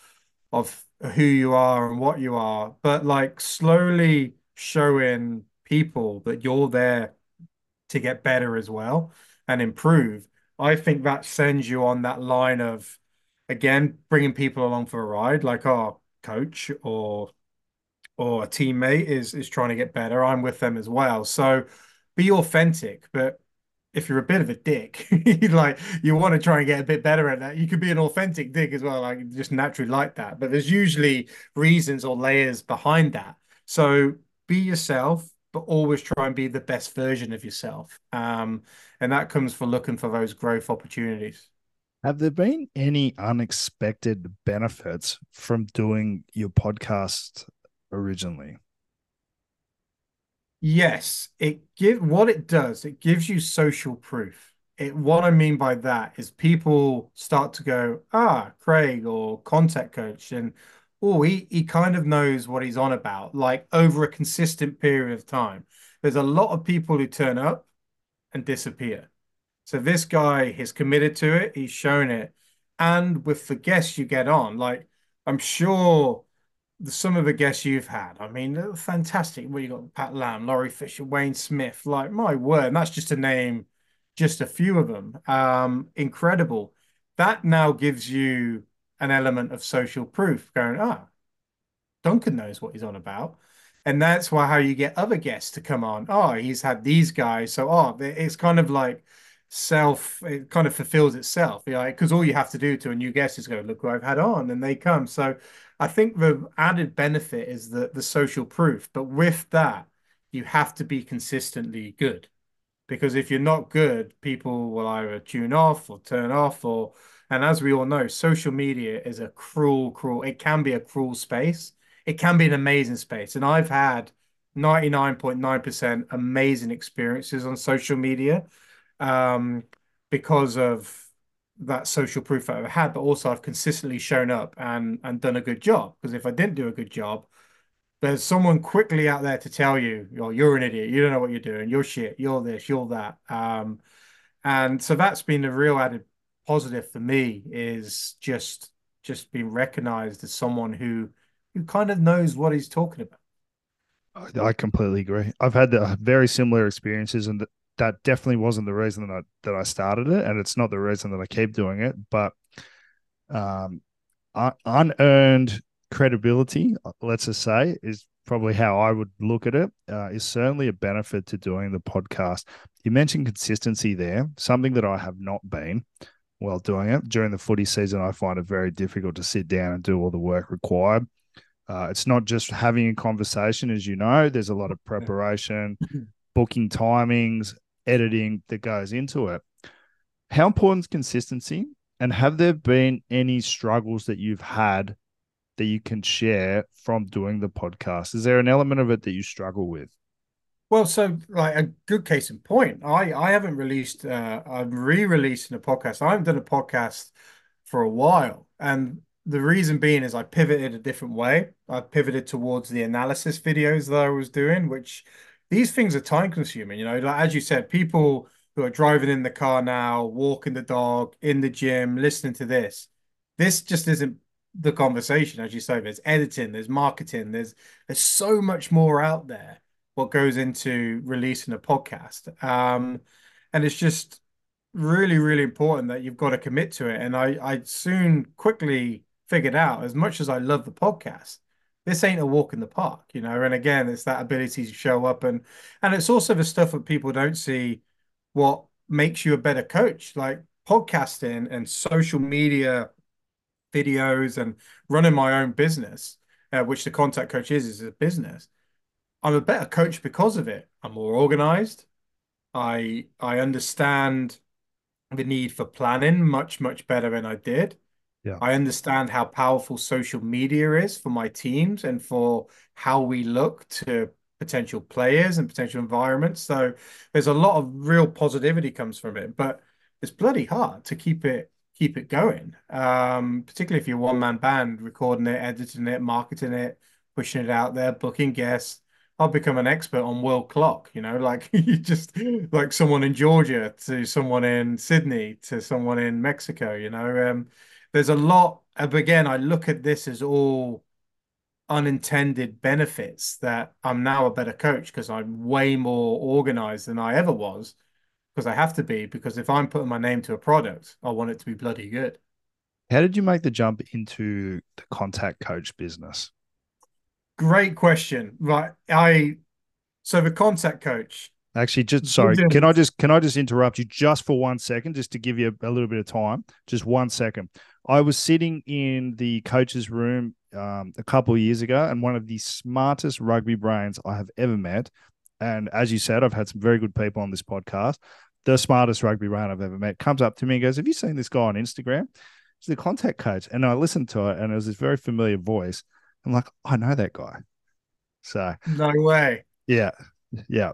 of who you are and what you are, but like slowly showing people that you're there to get better as well and improve, I think that sends you on that line of, again, bringing people along for a ride, like our coach or or a teammate is is trying to get better. I'm with them as well. So be authentic, but if you're a bit of a dick, like you want to try and get a bit better at that, you could be an authentic dick as well, like just naturally like that. But there's usually reasons or layers behind that. So be yourself, but always try and be the best version of yourself. Um, and that comes for looking for those growth opportunities. Have there been any unexpected benefits from doing your podcast originally? Yes, it give what it does, it gives you social proof. It what I mean by that is people start to go, ah, Craig or contact coach, and oh, he he kind of knows what he's on about, like over a consistent period of time. There's a lot of people who turn up and disappear. So this guy is committed to it, he's shown it. And with the guests you get on, like I'm sure some of the guests you've had, I mean, fantastic. Well, you got Pat Lam, Laurie Fisher, Wayne Smith. Like my word, that's just a name just a few of them. Um, incredible. That now gives you an element of social proof. Going, ah, Duncan knows what he's on about. And that's why how you get other guests to come on. Oh, he's had these guys. So, oh, it's kind of like self, it kind of fulfills itself. Yeah, because all you have to do to a new guest is go, look who I've had on, and they come. So I think the added benefit is the the social proof. But with that, you have to be consistently good. Because if you're not good, people will either tune off or turn off or and as we all know, social media is a cruel, cruel, it can be a cruel space. It can be an amazing space. And I've had 99.9% amazing experiences on social media um, because of that social proof that I've had, but also I've consistently shown up and and done a good job. Because if I didn't do a good job, there's someone quickly out there to tell you, oh, you're an idiot, you don't know what you're doing, you're shit, you're this, you're that. Um, and so that's been a real added positive for me is just just being recognized as someone who who kind of knows what he's talking about. I completely agree. I've had uh, very similar experiences, and that definitely wasn't the reason that I that I started it, and it's not the reason that I keep doing it. But um, unearned credibility, let's just say, is probably how I would look at it. Uh, is certainly a benefit to doing the podcast. You mentioned consistency there, something that I have not been while doing it during the footy season. I find it very difficult to sit down and do all the work required. Uh, it's not just having a conversation, as you know. There's a lot of preparation, booking timings, editing that goes into it. How important is consistency? And have there been any struggles that you've had that you can share from doing the podcast? Is there an element of it that you struggle with? Well, so like a good case in point, I I haven't released uh I'm re-releasing a podcast. I haven't done a podcast for a while. And the reason being is I pivoted a different way. I pivoted towards the analysis videos that I was doing, which these things are time consuming. You know, like as you said, people who are driving in the car now, walking the dog, in the gym, listening to this. This just isn't the conversation, as you say. There's editing, there's marketing, there's there's so much more out there. What goes into releasing a podcast, um, and it's just really, really important that you've got to commit to it. And I, I soon quickly figured out, as much as I love the podcast, this ain't a walk in the park, you know. And again, it's that ability to show up and and it's also the stuff that people don't see what makes you a better coach, like podcasting and social media videos and running my own business, uh, which the contact coach is is a business. I'm a better coach because of it. I'm more organized. I I understand the need for planning much much better than I did. Yeah. I understand how powerful social media is for my teams and for how we look to potential players and potential environments. So there's a lot of real positivity comes from it, but it's bloody hard to keep it keep it going. Um, particularly if you're one man band, recording it, editing it, marketing it, pushing it out there, booking guests. I'll become an expert on world clock, you know, like you just like someone in Georgia to someone in Sydney to someone in Mexico, you know. Um, there's a lot of again, I look at this as all unintended benefits that I'm now a better coach because I'm way more organized than I ever was because I have to be because if I'm putting my name to a product, I want it to be bloody good. How did you make the jump into the contact coach business? Great question. Right. I so the contact coach. Actually, just sorry, can I just can I just interrupt you just for one second, just to give you a, a little bit of time? Just one second. I was sitting in the coach's room um, a couple of years ago, and one of the smartest rugby brains I have ever met. And as you said, I've had some very good people on this podcast. The smartest rugby brain I've ever met comes up to me and goes, "Have you seen this guy on Instagram? He's the contact coach." And I listened to it, and it was this very familiar voice. I'm like, I know that guy. So no way. Yeah, yeah.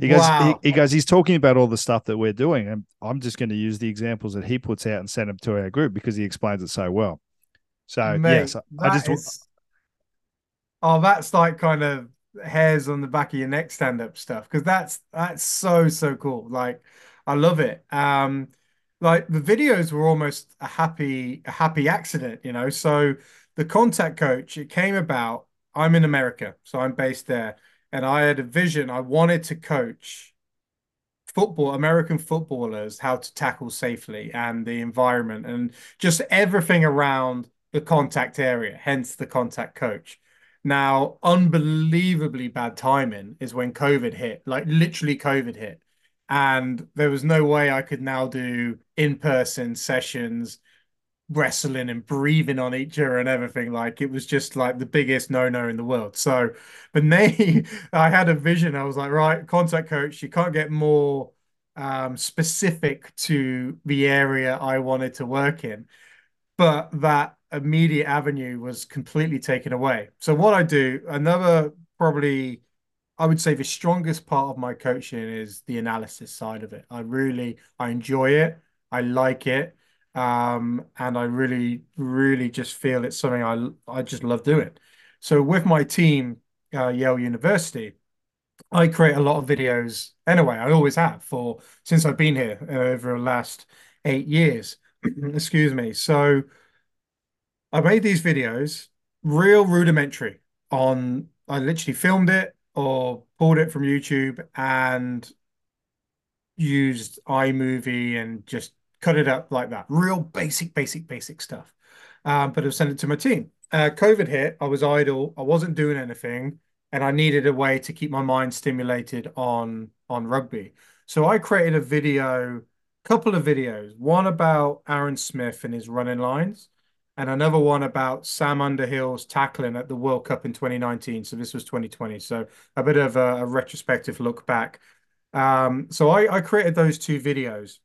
He goes, wow. he, he, goes, he's talking about all the stuff that we're doing. And I'm just going to use the examples that he puts out and send them to our group because he explains it so well. So, Mate, yes, I just. Is... Oh, that's like kind of hairs on the back of your neck stand up stuff because that's that's so so cool like i love it um like the videos were almost a happy a happy accident you know so the contact coach it came about i'm in america so i'm based there and I had a vision. I wanted to coach football, American footballers, how to tackle safely and the environment and just everything around the contact area, hence the contact coach. Now, unbelievably bad timing is when COVID hit, like literally COVID hit. And there was no way I could now do in person sessions wrestling and breathing on each other and everything. Like it was just like the biggest no-no in the world. So, but they, I had a vision. I was like, right, contact coach, you can't get more um, specific to the area I wanted to work in. But that immediate avenue was completely taken away. So what I do, another probably I would say the strongest part of my coaching is the analysis side of it. I really I enjoy it. I like it. Um, and I really, really just feel it's something I I just love doing. So with my team, uh, Yale University, I create a lot of videos. Anyway, I always have for since I've been here uh, over the last eight years. Excuse me. So I made these videos real rudimentary on. I literally filmed it or pulled it from YouTube and used iMovie and just cut it up like that. Real basic, basic, basic stuff. Um, but I've sent it to my team. Uh, COVID hit. I was idle. I wasn't doing anything, and I needed a way to keep my mind stimulated on on rugby. So I created a video, couple of videos. One about Aaron Smith and his running lines, and another one about Sam Underhill's tackling at the World Cup in 2019. So this was 2020. So a bit of a, a retrospective look back. Um, so I, I created those two videos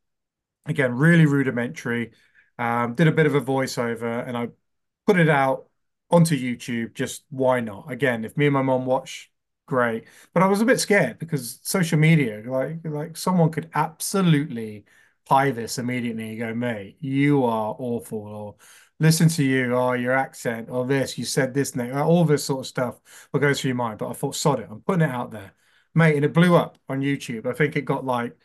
again, really rudimentary. Um, did a bit of a voiceover and I put it out onto YouTube. Just why not? Again, if me and my mom watch, great. But I was a bit scared because social media, like like someone could absolutely pie this immediately and go, mate, you are awful, or listen to you, or your accent, or this, you said this, and that, all this sort of stuff will go through your mind. But I thought, sod it, I'm putting it out there, mate, and it blew up on YouTube. I think it got like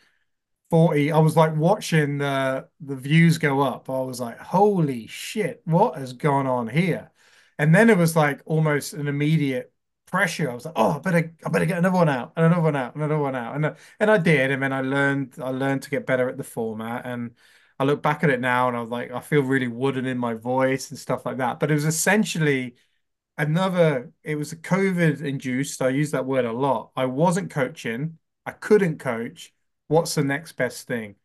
40 i was like watching the the views go up. I was like holy shit what has gone on here? And then it was like almost an immediate pressure. I was like oh i better i better get another one out and another one out and another one out. And uh, and i did and then i learned i learned to get better at the format and i look back at it now and i was like i feel really wooden in my voice and stuff like that. But it was essentially another it was a covid induced i use that word a lot. I wasn't coaching i couldn't coach what's the next best thing?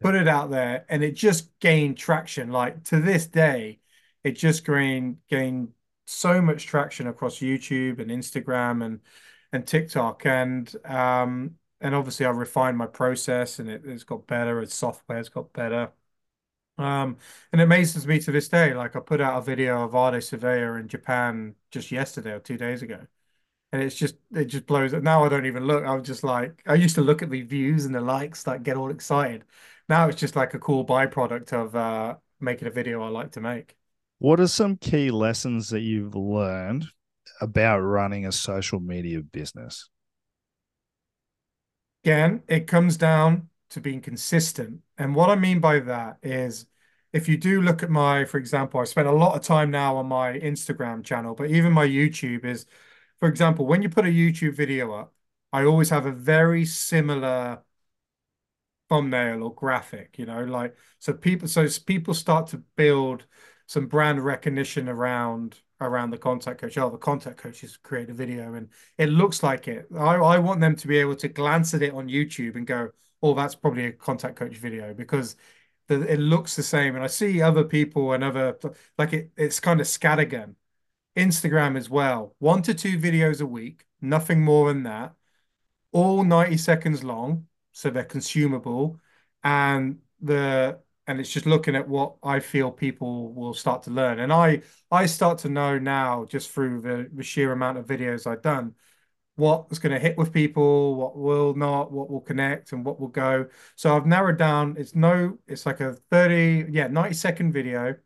Put it out there, and it just gained traction. Like to this day, it just gained gained so much traction across YouTube and Instagram and and TikTok, and um, and obviously I refined my process, and it, has got better. Its software's got better. Um, and it amazes me to this day. Like I put out a video of Ardie Savea in Japan just yesterday or two days ago and it's just it just blows up. Now I don't even look. I'm just like I used to look at the views and the likes, like get all excited. Now it's just like a cool byproduct of uh, making a video I like to make. What are some key lessons that you've learned about running a social media business? Again, it comes down to being consistent. And what I mean by that is if you do look at my, for example, I spend a lot of time now on my Instagram channel, but even my YouTube is, for example, when you put a YouTube video up, I always have a very similar thumbnail or graphic, you know, like so people so people start to build some brand recognition around around the contact coach. Oh, the contact coach has created a video and it looks like it. I, I want them to be able to glance at it on YouTube and go, oh, that's probably a contact coach video because the, it looks the same. And I see other people and other like it, it's kind of scattergun. Instagram as well. One to two videos a week, nothing more than that. All 90 seconds long so they're consumable, and the and it's just looking at what I feel people will start to learn. And I I start to know now just through the, the sheer amount of videos I've done what's going to hit with people, what will not, what will connect, and what will go. So I've narrowed down. It's no, it's like a 30, yeah, 90 second video.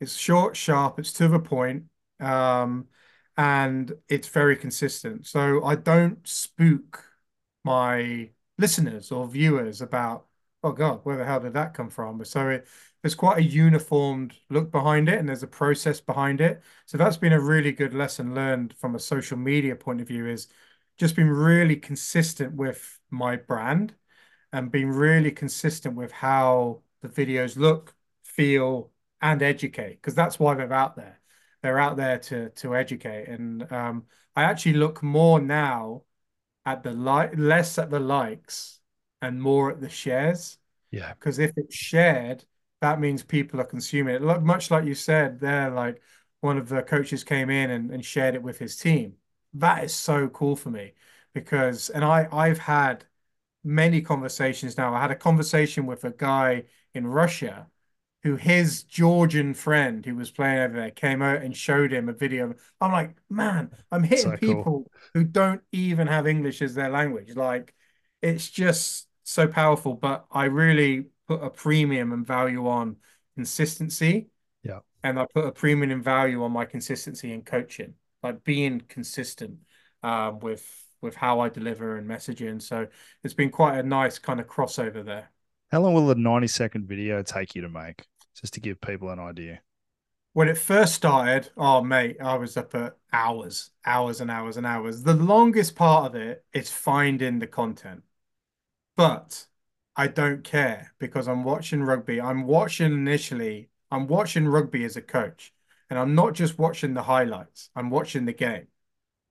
It's short, sharp, it's to the point, um, and it's very consistent. So I don't spook my listeners or viewers about, oh God, where the hell did that come from? So it, there's quite a uniformed look behind it and there's a process behind it. So that's been a really good lesson learned from a social media point of view is just been really consistent with my brand and being really consistent with how the videos look, feel, and educate because that's why they're out there. They're out there to to educate, and um, I actually look more now at the like less at the likes and more at the shares. Yeah. Because if it's shared, that means people are consuming it. Look, much like you said there, like one of the coaches came in and, and shared it with his team. That is so cool for me because and I I've had many conversations now. I had a conversation with a guy in Russia who his Georgian friend who was playing over there came out and showed him a video. I'm like, man, I'm hitting so people cool. who don't even have English as their language. Like, it's just so powerful. But I really put a premium and value on consistency. Yeah. And I put a premium and value on my consistency in coaching, like being consistent um, with with how I deliver and messaging. So it's been quite a nice kind of crossover there. How long will a 90 second video take you to make? Just to give people an idea. When it first started, oh mate, I was up at hours, hours and hours and hours. The longest part of it is finding the content. But I don't care because I'm watching rugby. I'm watching initially, I'm watching rugby as a coach. And I'm not just watching the highlights, I'm watching the game.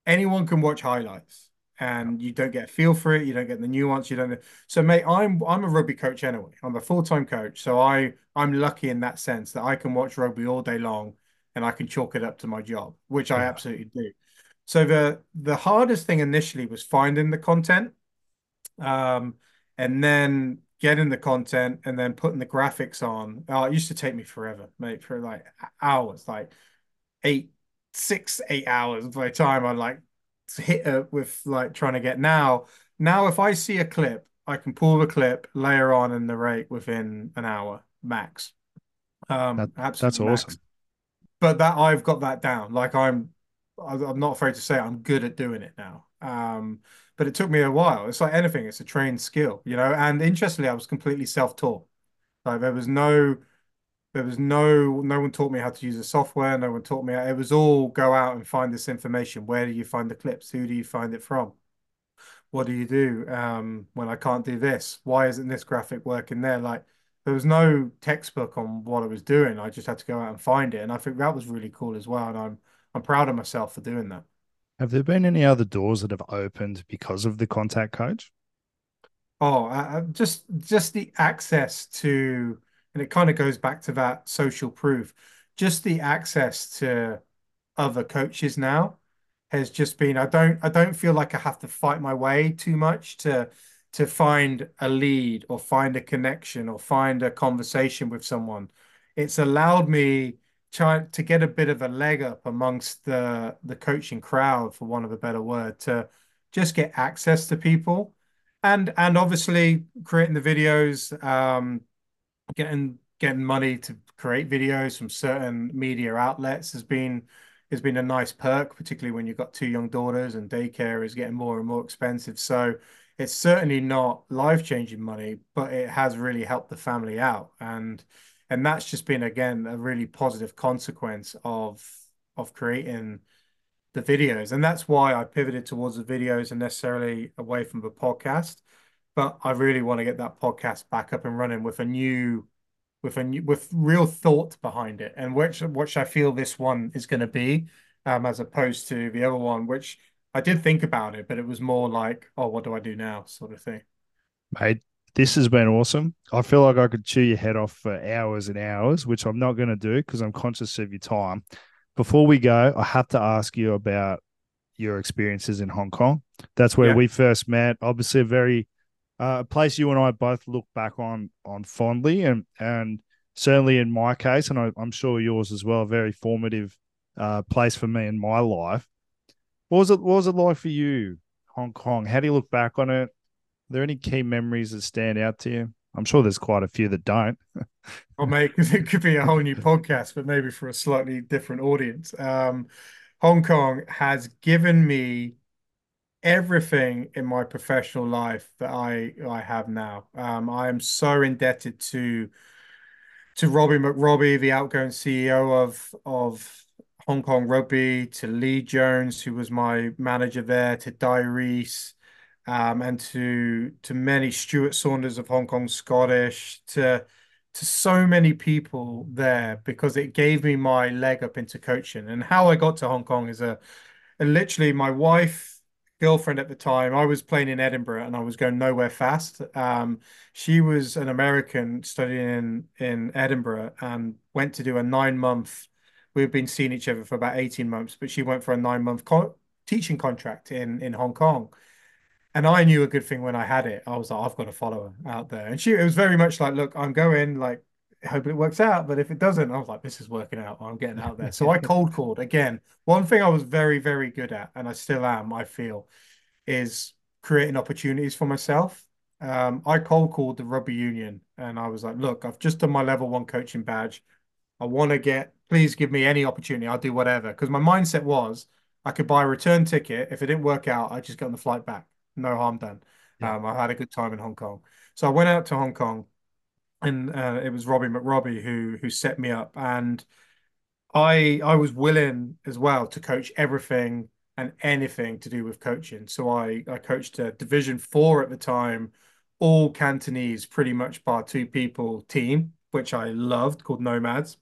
Anyone can watch highlights and you don't get a feel for it. You don't get the nuance. You don't. So, mate, I'm I'm a rugby coach anyway. I'm a full time coach, so I I'm lucky in that sense that I can watch rugby all day long, and I can chalk it up to my job, which yeah. I absolutely do. So the the hardest thing initially was finding the content, um, and then getting the content, and then putting the graphics on. Oh, it used to take me forever, mate, for like hours, like eight, six, eight hours by the time I like hit her with like trying to get now. Now, if I see a clip, I can pull the clip, layer on, and narrate within an hour max. Um, that, that's max. awesome. But that I've got that down. Like I'm, I'm not afraid to say I'm good at doing it now. Um, but it took me a while. It's like anything; it's a trained skill, you know. And interestingly, I was completely self-taught. Like there was no there was no no one taught me how to use the software. No one taught me. It was all go out and find this information. Where do you find the clips? Who do you find it from? What do you do um, when I can't do this? Why isn't this graphic working there? Like there was no textbook on what I was doing. I just had to go out and find it, and I think that was really cool as well. And I'm I'm proud of myself for doing that. Have there been any other doors that have opened because of the contact coach? Oh, uh, just just the access to and it kind of goes back to that social proof. Just the access to other coaches now has just been I don't I don't feel like I have to fight my way too much to to find a lead or find a connection or find a conversation with someone. It's allowed me try to get a bit of a leg up amongst the the coaching crowd, for want of a better word, to just get access to people. And and obviously creating the videos, um, getting getting money to create videos from certain media outlets has been has been a nice perk, particularly when you've got two young daughters and daycare is getting more and more expensive. So it's certainly not life changing money, but it has really helped the family out. And And that's just been again a really positive consequence of of creating the videos. And that's why I pivoted towards the videos and necessarily away from the podcast. But I really want to get that podcast back up and running with a new with a new, with real thought behind it. And which which I feel this one is going to be um as opposed to the other one which I did think about it but it was more like oh what do I do now? sort of thing. Mate this has been awesome. I feel like I could chew your head off for hours and hours which I'm not going to do because I'm conscious of your time. Before we go I have to ask you about your experiences in Hong Kong. That's where yeah. we first met. Obviously a very uh, a place you and I both look back on on fondly, and and certainly in my case, and I, am sure yours as well, a very formative uh, place for me in my life. What was it? What was it like for you, Hong Kong? How do you look back on it? Are there any key memories that stand out to you? I'm sure there's quite a few that don't. well, mate, it could be a whole new podcast, but maybe for a slightly different audience. Um, Hong Kong has given me everything in my professional life that I I have now. Um, I am so indebted to to Robbie McRobbie, the outgoing CEO of of Hong Kong Rugby, to Lee Jones, who was my manager there, to Dai Rees, um, and to to many Stuart Saunders of Hong Kong Scottish, to to so many people there because it gave me my leg up into coaching. And how I got to Hong Kong is a, a literally my wife girlfriend at the time, I was playing in Edinburgh and I was going nowhere fast. Um, she was an American studying in, in Edinburgh and went to do a nine month. We've been seeing each other for about 18 months, but she went for a nine month co teaching contract in, in Hong Kong. And I knew a good thing when I had it. I was like, I've got to follow her out there. And she, it was very much like, look, I'm going, like, hope it works out. But if it doesn't, I was like, this is working out. I'm getting out there. So I cold called again. One thing I was very, very good at, and I still am, I feel, is creating opportunities for myself. Um, I cold called the rugby union and I was like, look, I've just done my level one coaching badge. I want to get, please give me any opportunity. I'll do whatever. Because my mindset was I could buy a return ticket. If it didn't work out, I just get on the flight back. No harm done. Yeah. Um, I had a good time in Hong Kong. So I went out to Hong Kong and uh, it was Robbie McRobbie who who set me up, and I I was willing as well to coach everything and anything to do with coaching. So I I coached a Division Four at the time, all Cantonese, pretty much bar two people team, which I loved, called Nomads.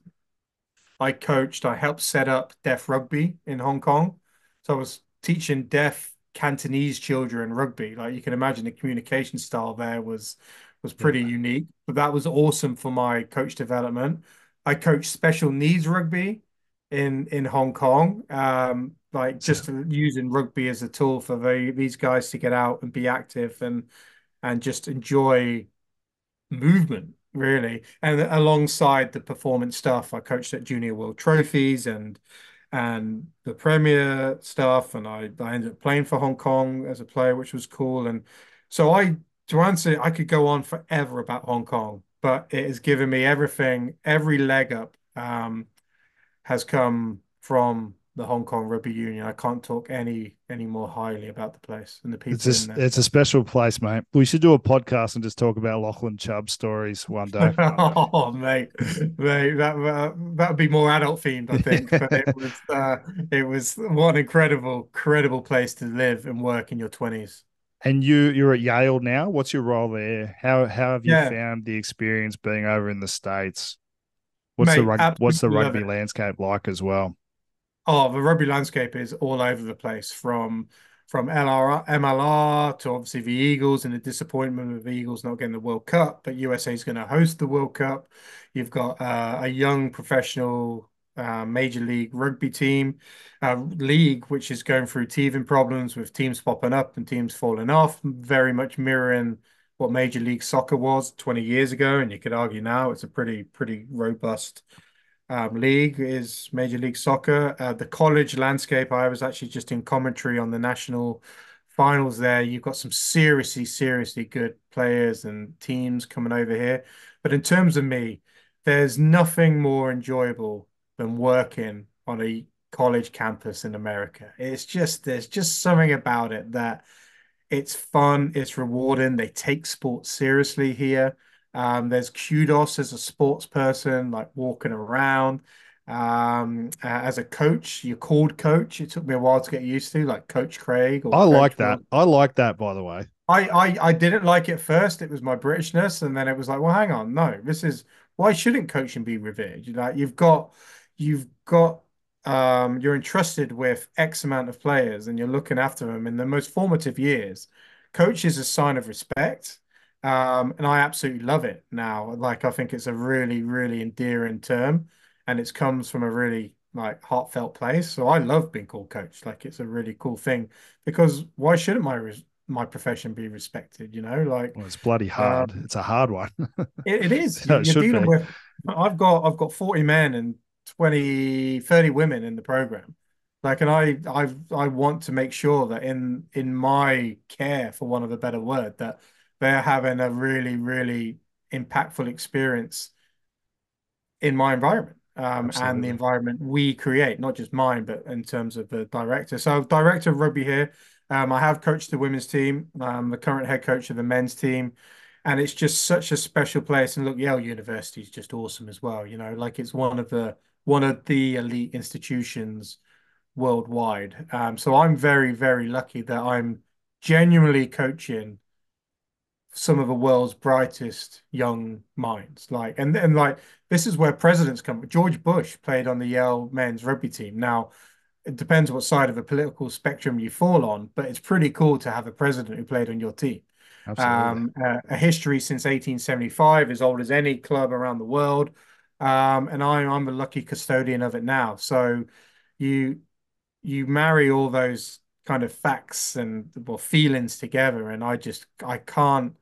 I coached, I helped set up deaf rugby in Hong Kong. So I was teaching deaf Cantonese children rugby. Like you can imagine the communication style there was was pretty yeah. unique. But that was awesome for my coach development. I coached special needs rugby in in Hong Kong, um, like just yeah. using rugby as a tool for the, these guys to get out and be active and and just enjoy movement really. And alongside the performance stuff, I coached at Junior World Trophies and and the Premier stuff, and I I ended up playing for Hong Kong as a player, which was cool. And so I to answer, I could go on forever about Hong Kong, but it has given me everything, every leg up um, has come from the Hong Kong Rugby Union. I can't talk any any more highly about the place and the people. It's a, it's a special place, mate. We should do a podcast and just talk about Lachlan Chubb stories one day. oh, mate, mate, that uh, that would be more adult themed, I think. but it was uh, it was what an incredible, incredible place to live and work in your twenties. And you you're at Yale now. What's your role there? How how have you yeah. found the experience being over in the states? What's Mate, the rug, what's the rugby landscape like as well? Oh, the rugby landscape is all over the place from from LR, MLR to obviously the Eagles and the disappointment of the Eagles not getting the World Cup, but USA is going to host the World Cup. You've got uh, a young professional uh, Major League Rugby team uh, league, which is going through teething problems with teams popping up and teams falling off, very much mirroring what Major League Soccer was 20 years ago. And you could argue now it's a pretty, pretty robust um, league is Major League Soccer. Uh, the college landscape, I was actually just in commentary on the national finals there. You've got some seriously, seriously good players and teams coming over here. But in terms of me, there's nothing more enjoyable than working on a college campus in America. It's just there's just something about it that it's fun, it's rewarding. They take sports seriously here. Um, there's kudos as a sports person, like walking around. Um, uh, as a coach, you're called coach. It took me a while to get used to, like Coach Craig or I Coach like that. I like that, by the way. I, I I didn't like it first. It was my Britishness, and then it was like, well, hang on, no, this is why shouldn't coaching be revered? You know, you've got you've got um you're entrusted with X amount of players, and you're looking after them in the most formative years. Coach is a sign of respect, um, and I absolutely love it now. Like I think it's a really really endearing term, and it comes from a really like heartfelt place. So I love being called coach. Like it's a really cool thing because why shouldn't my res my profession be respected, you know? Like Well, it's bloody uh, hard. It's a hard one. it, it is. You- it You're dealing be. with I've got I've got 40 men and 20 30 women in the program. Like and I I I want to make sure that in in my care, for one of a better word, that they're having a really, really impactful experience in my environment um, and the environment we create, not just mine, but in terms of the director. So, director of rugby here. Um, I have coached the women's team. I'm the current head coach of the men's team, and it's just such a special place. And look, Yale University is just awesome as well. You know, like it's one of the one of the elite institutions worldwide. Um, so I'm very, very lucky that I'm genuinely coaching some of the world's brightest young minds. Like, and and like this is where presidents come. George Bush played on the Yale men's rugby team. Now, it depends what side of the political spectrum you fall on, but it's pretty cool to have a president who played on your team. Absolutely. Um, uh, a history since 1875, as old as any club around the world. Um, and I, I'm a lucky custodian of it now. So you you marry all those kind of facts and well feelings together, and I just I can't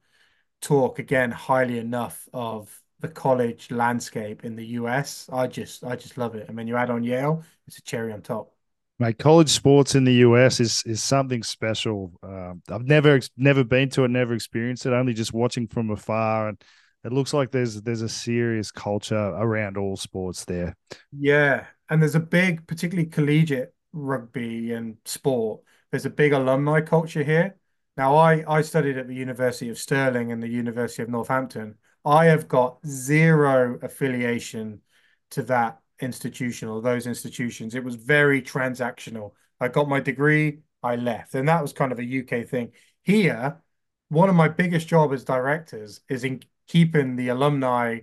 talk again highly enough of the college landscape in the US. I just I just love it. And when you add on Yale, it's a cherry on top. Mate, college sports in the US is is something special. Um, I've never never been to it, never experienced it. Only just watching from afar, and it looks like there's there's a serious culture around all sports there. Yeah, and there's a big, particularly collegiate rugby and sport. There's a big alumni culture here. Now, I I studied at the University of Stirling and the University of Northampton. I have got zero affiliation to that institution or those institutions. It was very transactional. I got my degree, I left, and that was kind of a UK thing. Here, one of my biggest job as directors is in keeping the alumni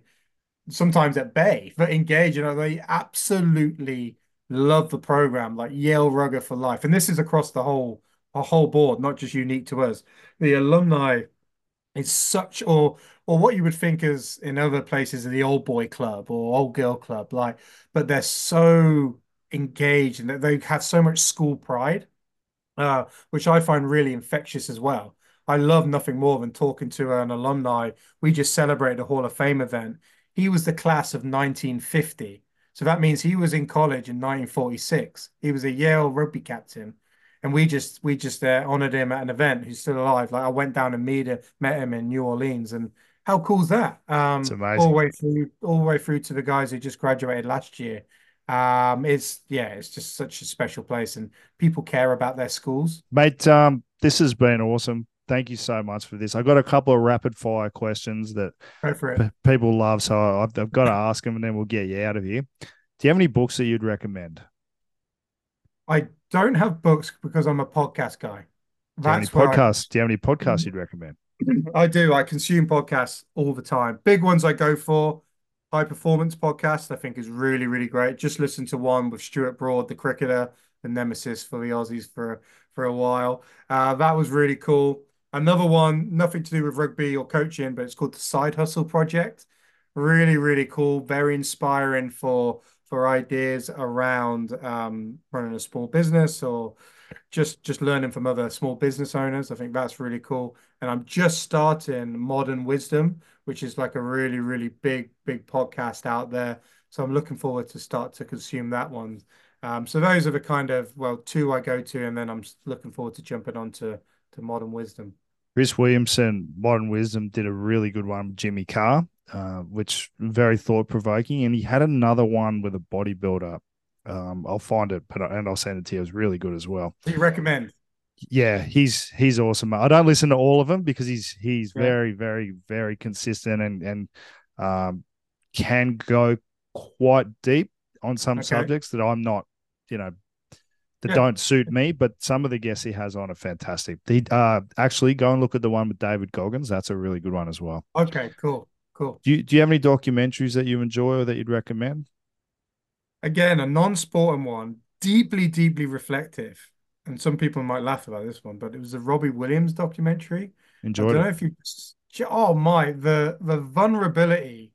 sometimes at bay, but engaged. You know, they absolutely love the program, like Yale Rugger for life. And this is across the whole a whole board, not just unique to us. The alumni is such or or what you would think is in other places the old boy club or old girl club, like, but they're so engaged and they have so much school pride uh, which I find really infectious as well. I love nothing more than talking to an alumni. We just celebrated a Hall of Fame event. He was the class of 1950. So that means he was in college in 1946. He was a Yale rugby captain. And we just we just uh, honored him at an event. He's still alive. Like I went down and meet him, met him in New Orleans, and how cool is that? It's Um, all the way through, all the way through to the guys who just graduated last year. Um, it's yeah, it's just such a special place, and people care about their schools. mate. Um, this has been awesome. Thank you so much for this. I've got a couple of rapid fire questions that Go for it. p- people love, so I've, I've got to ask them, and then we'll get you out of here. Do you have any books that you'd recommend? I don't have books because I'm a podcast guy. Do you have any where I, podcasts? Do you have any podcasts you'd recommend? I do. I consume podcasts all the time. Big ones I go for. High Performance Podcast, I think is really, really great. Just listen to one with Stuart Broad, the cricketer, the nemesis for the Aussies for for a while. Uh, that was really cool. Another one, nothing to do with rugby or coaching, but it's called the Side Hustle Project. Really, really cool. Very inspiring for for ideas around um, running a small business or just just learning from other small business owners. I think that's really cool. And I'm just starting Modern Wisdom, which is like a really, really big, big podcast out there. So I'm looking forward to start to consume that one. Um, so those are the kind of, well, two I go to, and then I'm looking forward to jumping on to, to Modern Wisdom. Chris Williamson, Modern Wisdom, did a really good one with Jimmy Carr, uh, which very thought provoking. And he had another one with a bodybuilder. Um, I'll find it, but and I'll send it to you. It was really good as well. Do you recommend? Yeah, he's he's awesome. I don't listen to all of them because he's he's Yeah. very very very consistent and and um, can go quite deep on some Okay. subjects that I'm not, you know, that don't suit me. But some of the guests he has on are fantastic. He uh, actually go and look at the one with David Goggins. That's a really good one as well. Okay, cool, cool. Do you do you have any documentaries that you enjoy or that you'd recommend? Again, a non-sporting one, deeply, deeply reflective. And some people might laugh about this one, but it was a Robbie Williams documentary. I don't know if you, oh my, the the vulnerability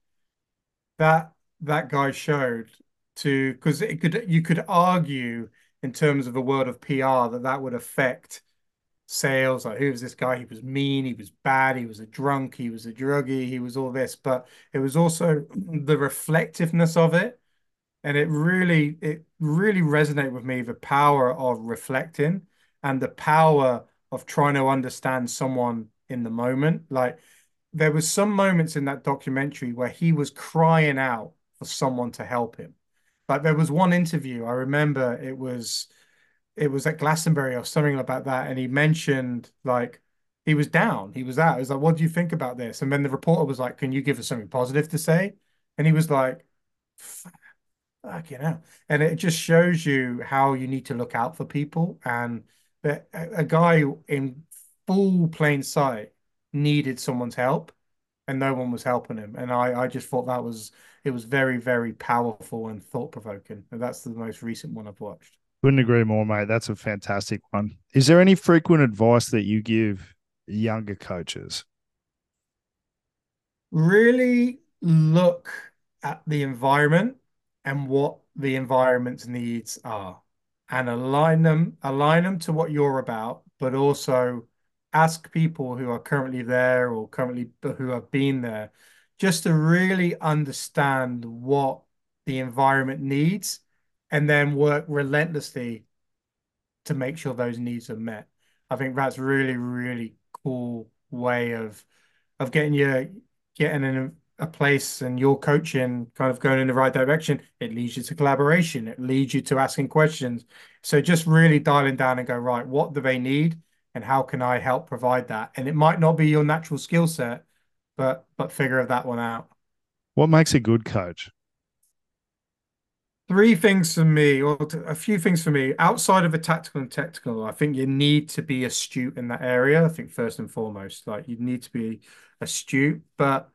that that guy showed to, because it could you could argue in terms of a world of PR that that would affect sales. Like, who was this guy? He was mean, he was bad, he was a drunk, he was a druggie, he was all this, but it was also the reflectiveness of it. And it really, it really resonated with me, the power of reflecting and the power of trying to understand someone in the moment. Like there was some moments in that documentary where he was crying out for someone to help him. Like there was one interview, I remember it was it was at Glastonbury or something about that, and he mentioned like he was down, he was out. He was like, "What do you think about this?" And then the reporter was like, "Can you give us something positive to say?" And he was like, "Fuck, you know." And it just shows you how you need to look out for people, and that a, a guy in full plain sight needed someone's help, and no one was helping him. And I, I just thought that was it was very, very powerful and thought provoking. And that's the most recent one I've watched. Couldn't agree more, mate. That's a fantastic one. Is there any frequent advice that you give younger coaches? Really look at the environment and what the environment's needs are and align them, align them to what you're about, but also ask people who are currently there or currently who have been there just to really understand what the environment needs and then work relentlessly to make sure those needs are met. I think that's really, really cool way of of getting you getting in a, a place and your coaching kind of going in the right direction. It leads you to collaboration. It leads you to asking questions. So just really dialing down and go, right, what do they need and how can I help provide that? And it might not be your natural skill set, but but figure that one out. What makes a good coach? Three things for me, or a few things for me, outside of the tactical and technical, I think you need to be astute in that area. I think first and foremost, like you need to be astute, but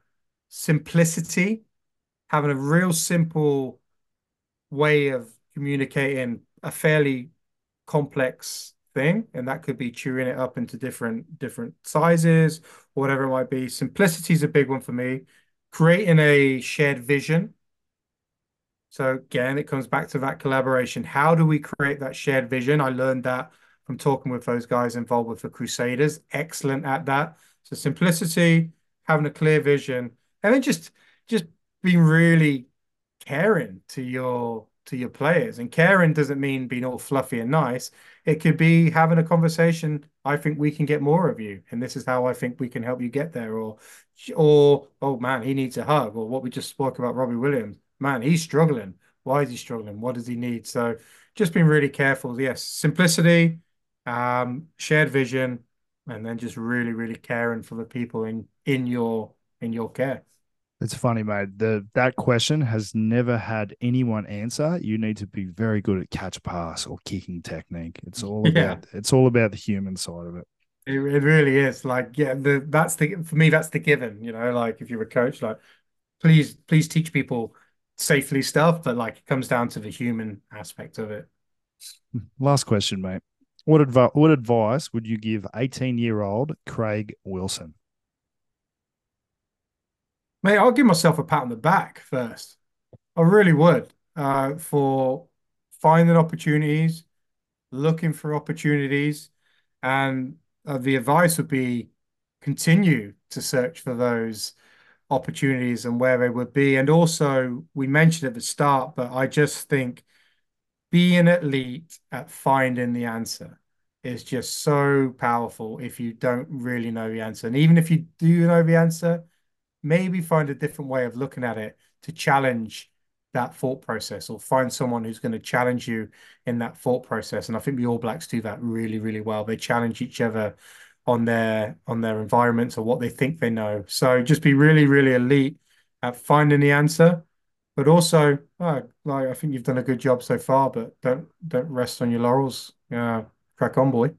simplicity, having a real simple way of communicating a fairly complex thing, and that could be chewing it up into different different sizes whatever it might be. Simplicity is a big one for me. Creating a shared vision so again, it comes back to that collaboration. How do we create that shared vision? I learned that from talking with those guys involved with the Crusaders. Excellent at that. So simplicity, having a clear vision, and then just just being really caring to your to your players. And caring doesn't mean being all fluffy and nice. It could be having a conversation. I think we can get more of you, and this is how I think we can help you get there. Or, or oh man, he needs a hug. Or what we just spoke about, Robbie Williams. Man, he's struggling. Why is he struggling? What does he need? So, just being really careful. Yes, simplicity, um, shared vision, and then just really, really caring for the people in in your in your care. It's funny, mate. The that question has never had anyone answer. You need to be very good at catch pass or kicking technique. It's all Yeah. about it's all about the human side of it. It, it really is like yeah the that's the for me that's the given you know like if you're a coach like please please teach people safely stuff but like it comes down to the human aspect of it Last question, mate. What advice what advice would you give 18 year old Craig Wilson? Mate I'll give myself a pat on the back first I really would uh for finding opportunities looking for opportunities and uh, the advice would be continue to search for those opportunities and where they would be. And also, we mentioned at the start, but I just think being elite at finding the answer is just so powerful if you don't really know the answer. And even if you do know the answer, maybe find a different way of looking at it to challenge that thought process or find someone who's going to challenge you in that thought process. And I think the All Blacks do that really, really well. They challenge each other on their on their environments or what they think they know. So just be really, really elite at finding the answer, but also uh, like I think you've done a good job so far. But don't don't rest on your laurels. Uh, crack on, boy.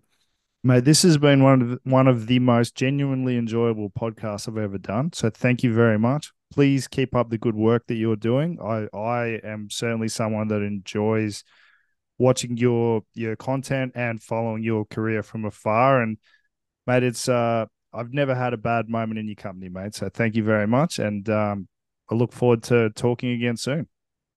Mate, this has been one of the, one of the most genuinely enjoyable podcasts I've ever done. So thank you very much. Please keep up the good work that you're doing. I I am certainly someone that enjoys watching your your content and following your career from afar. And mate, it's uh I've never had a bad moment in your company, mate. So thank you very much, and um, I look forward to talking again soon.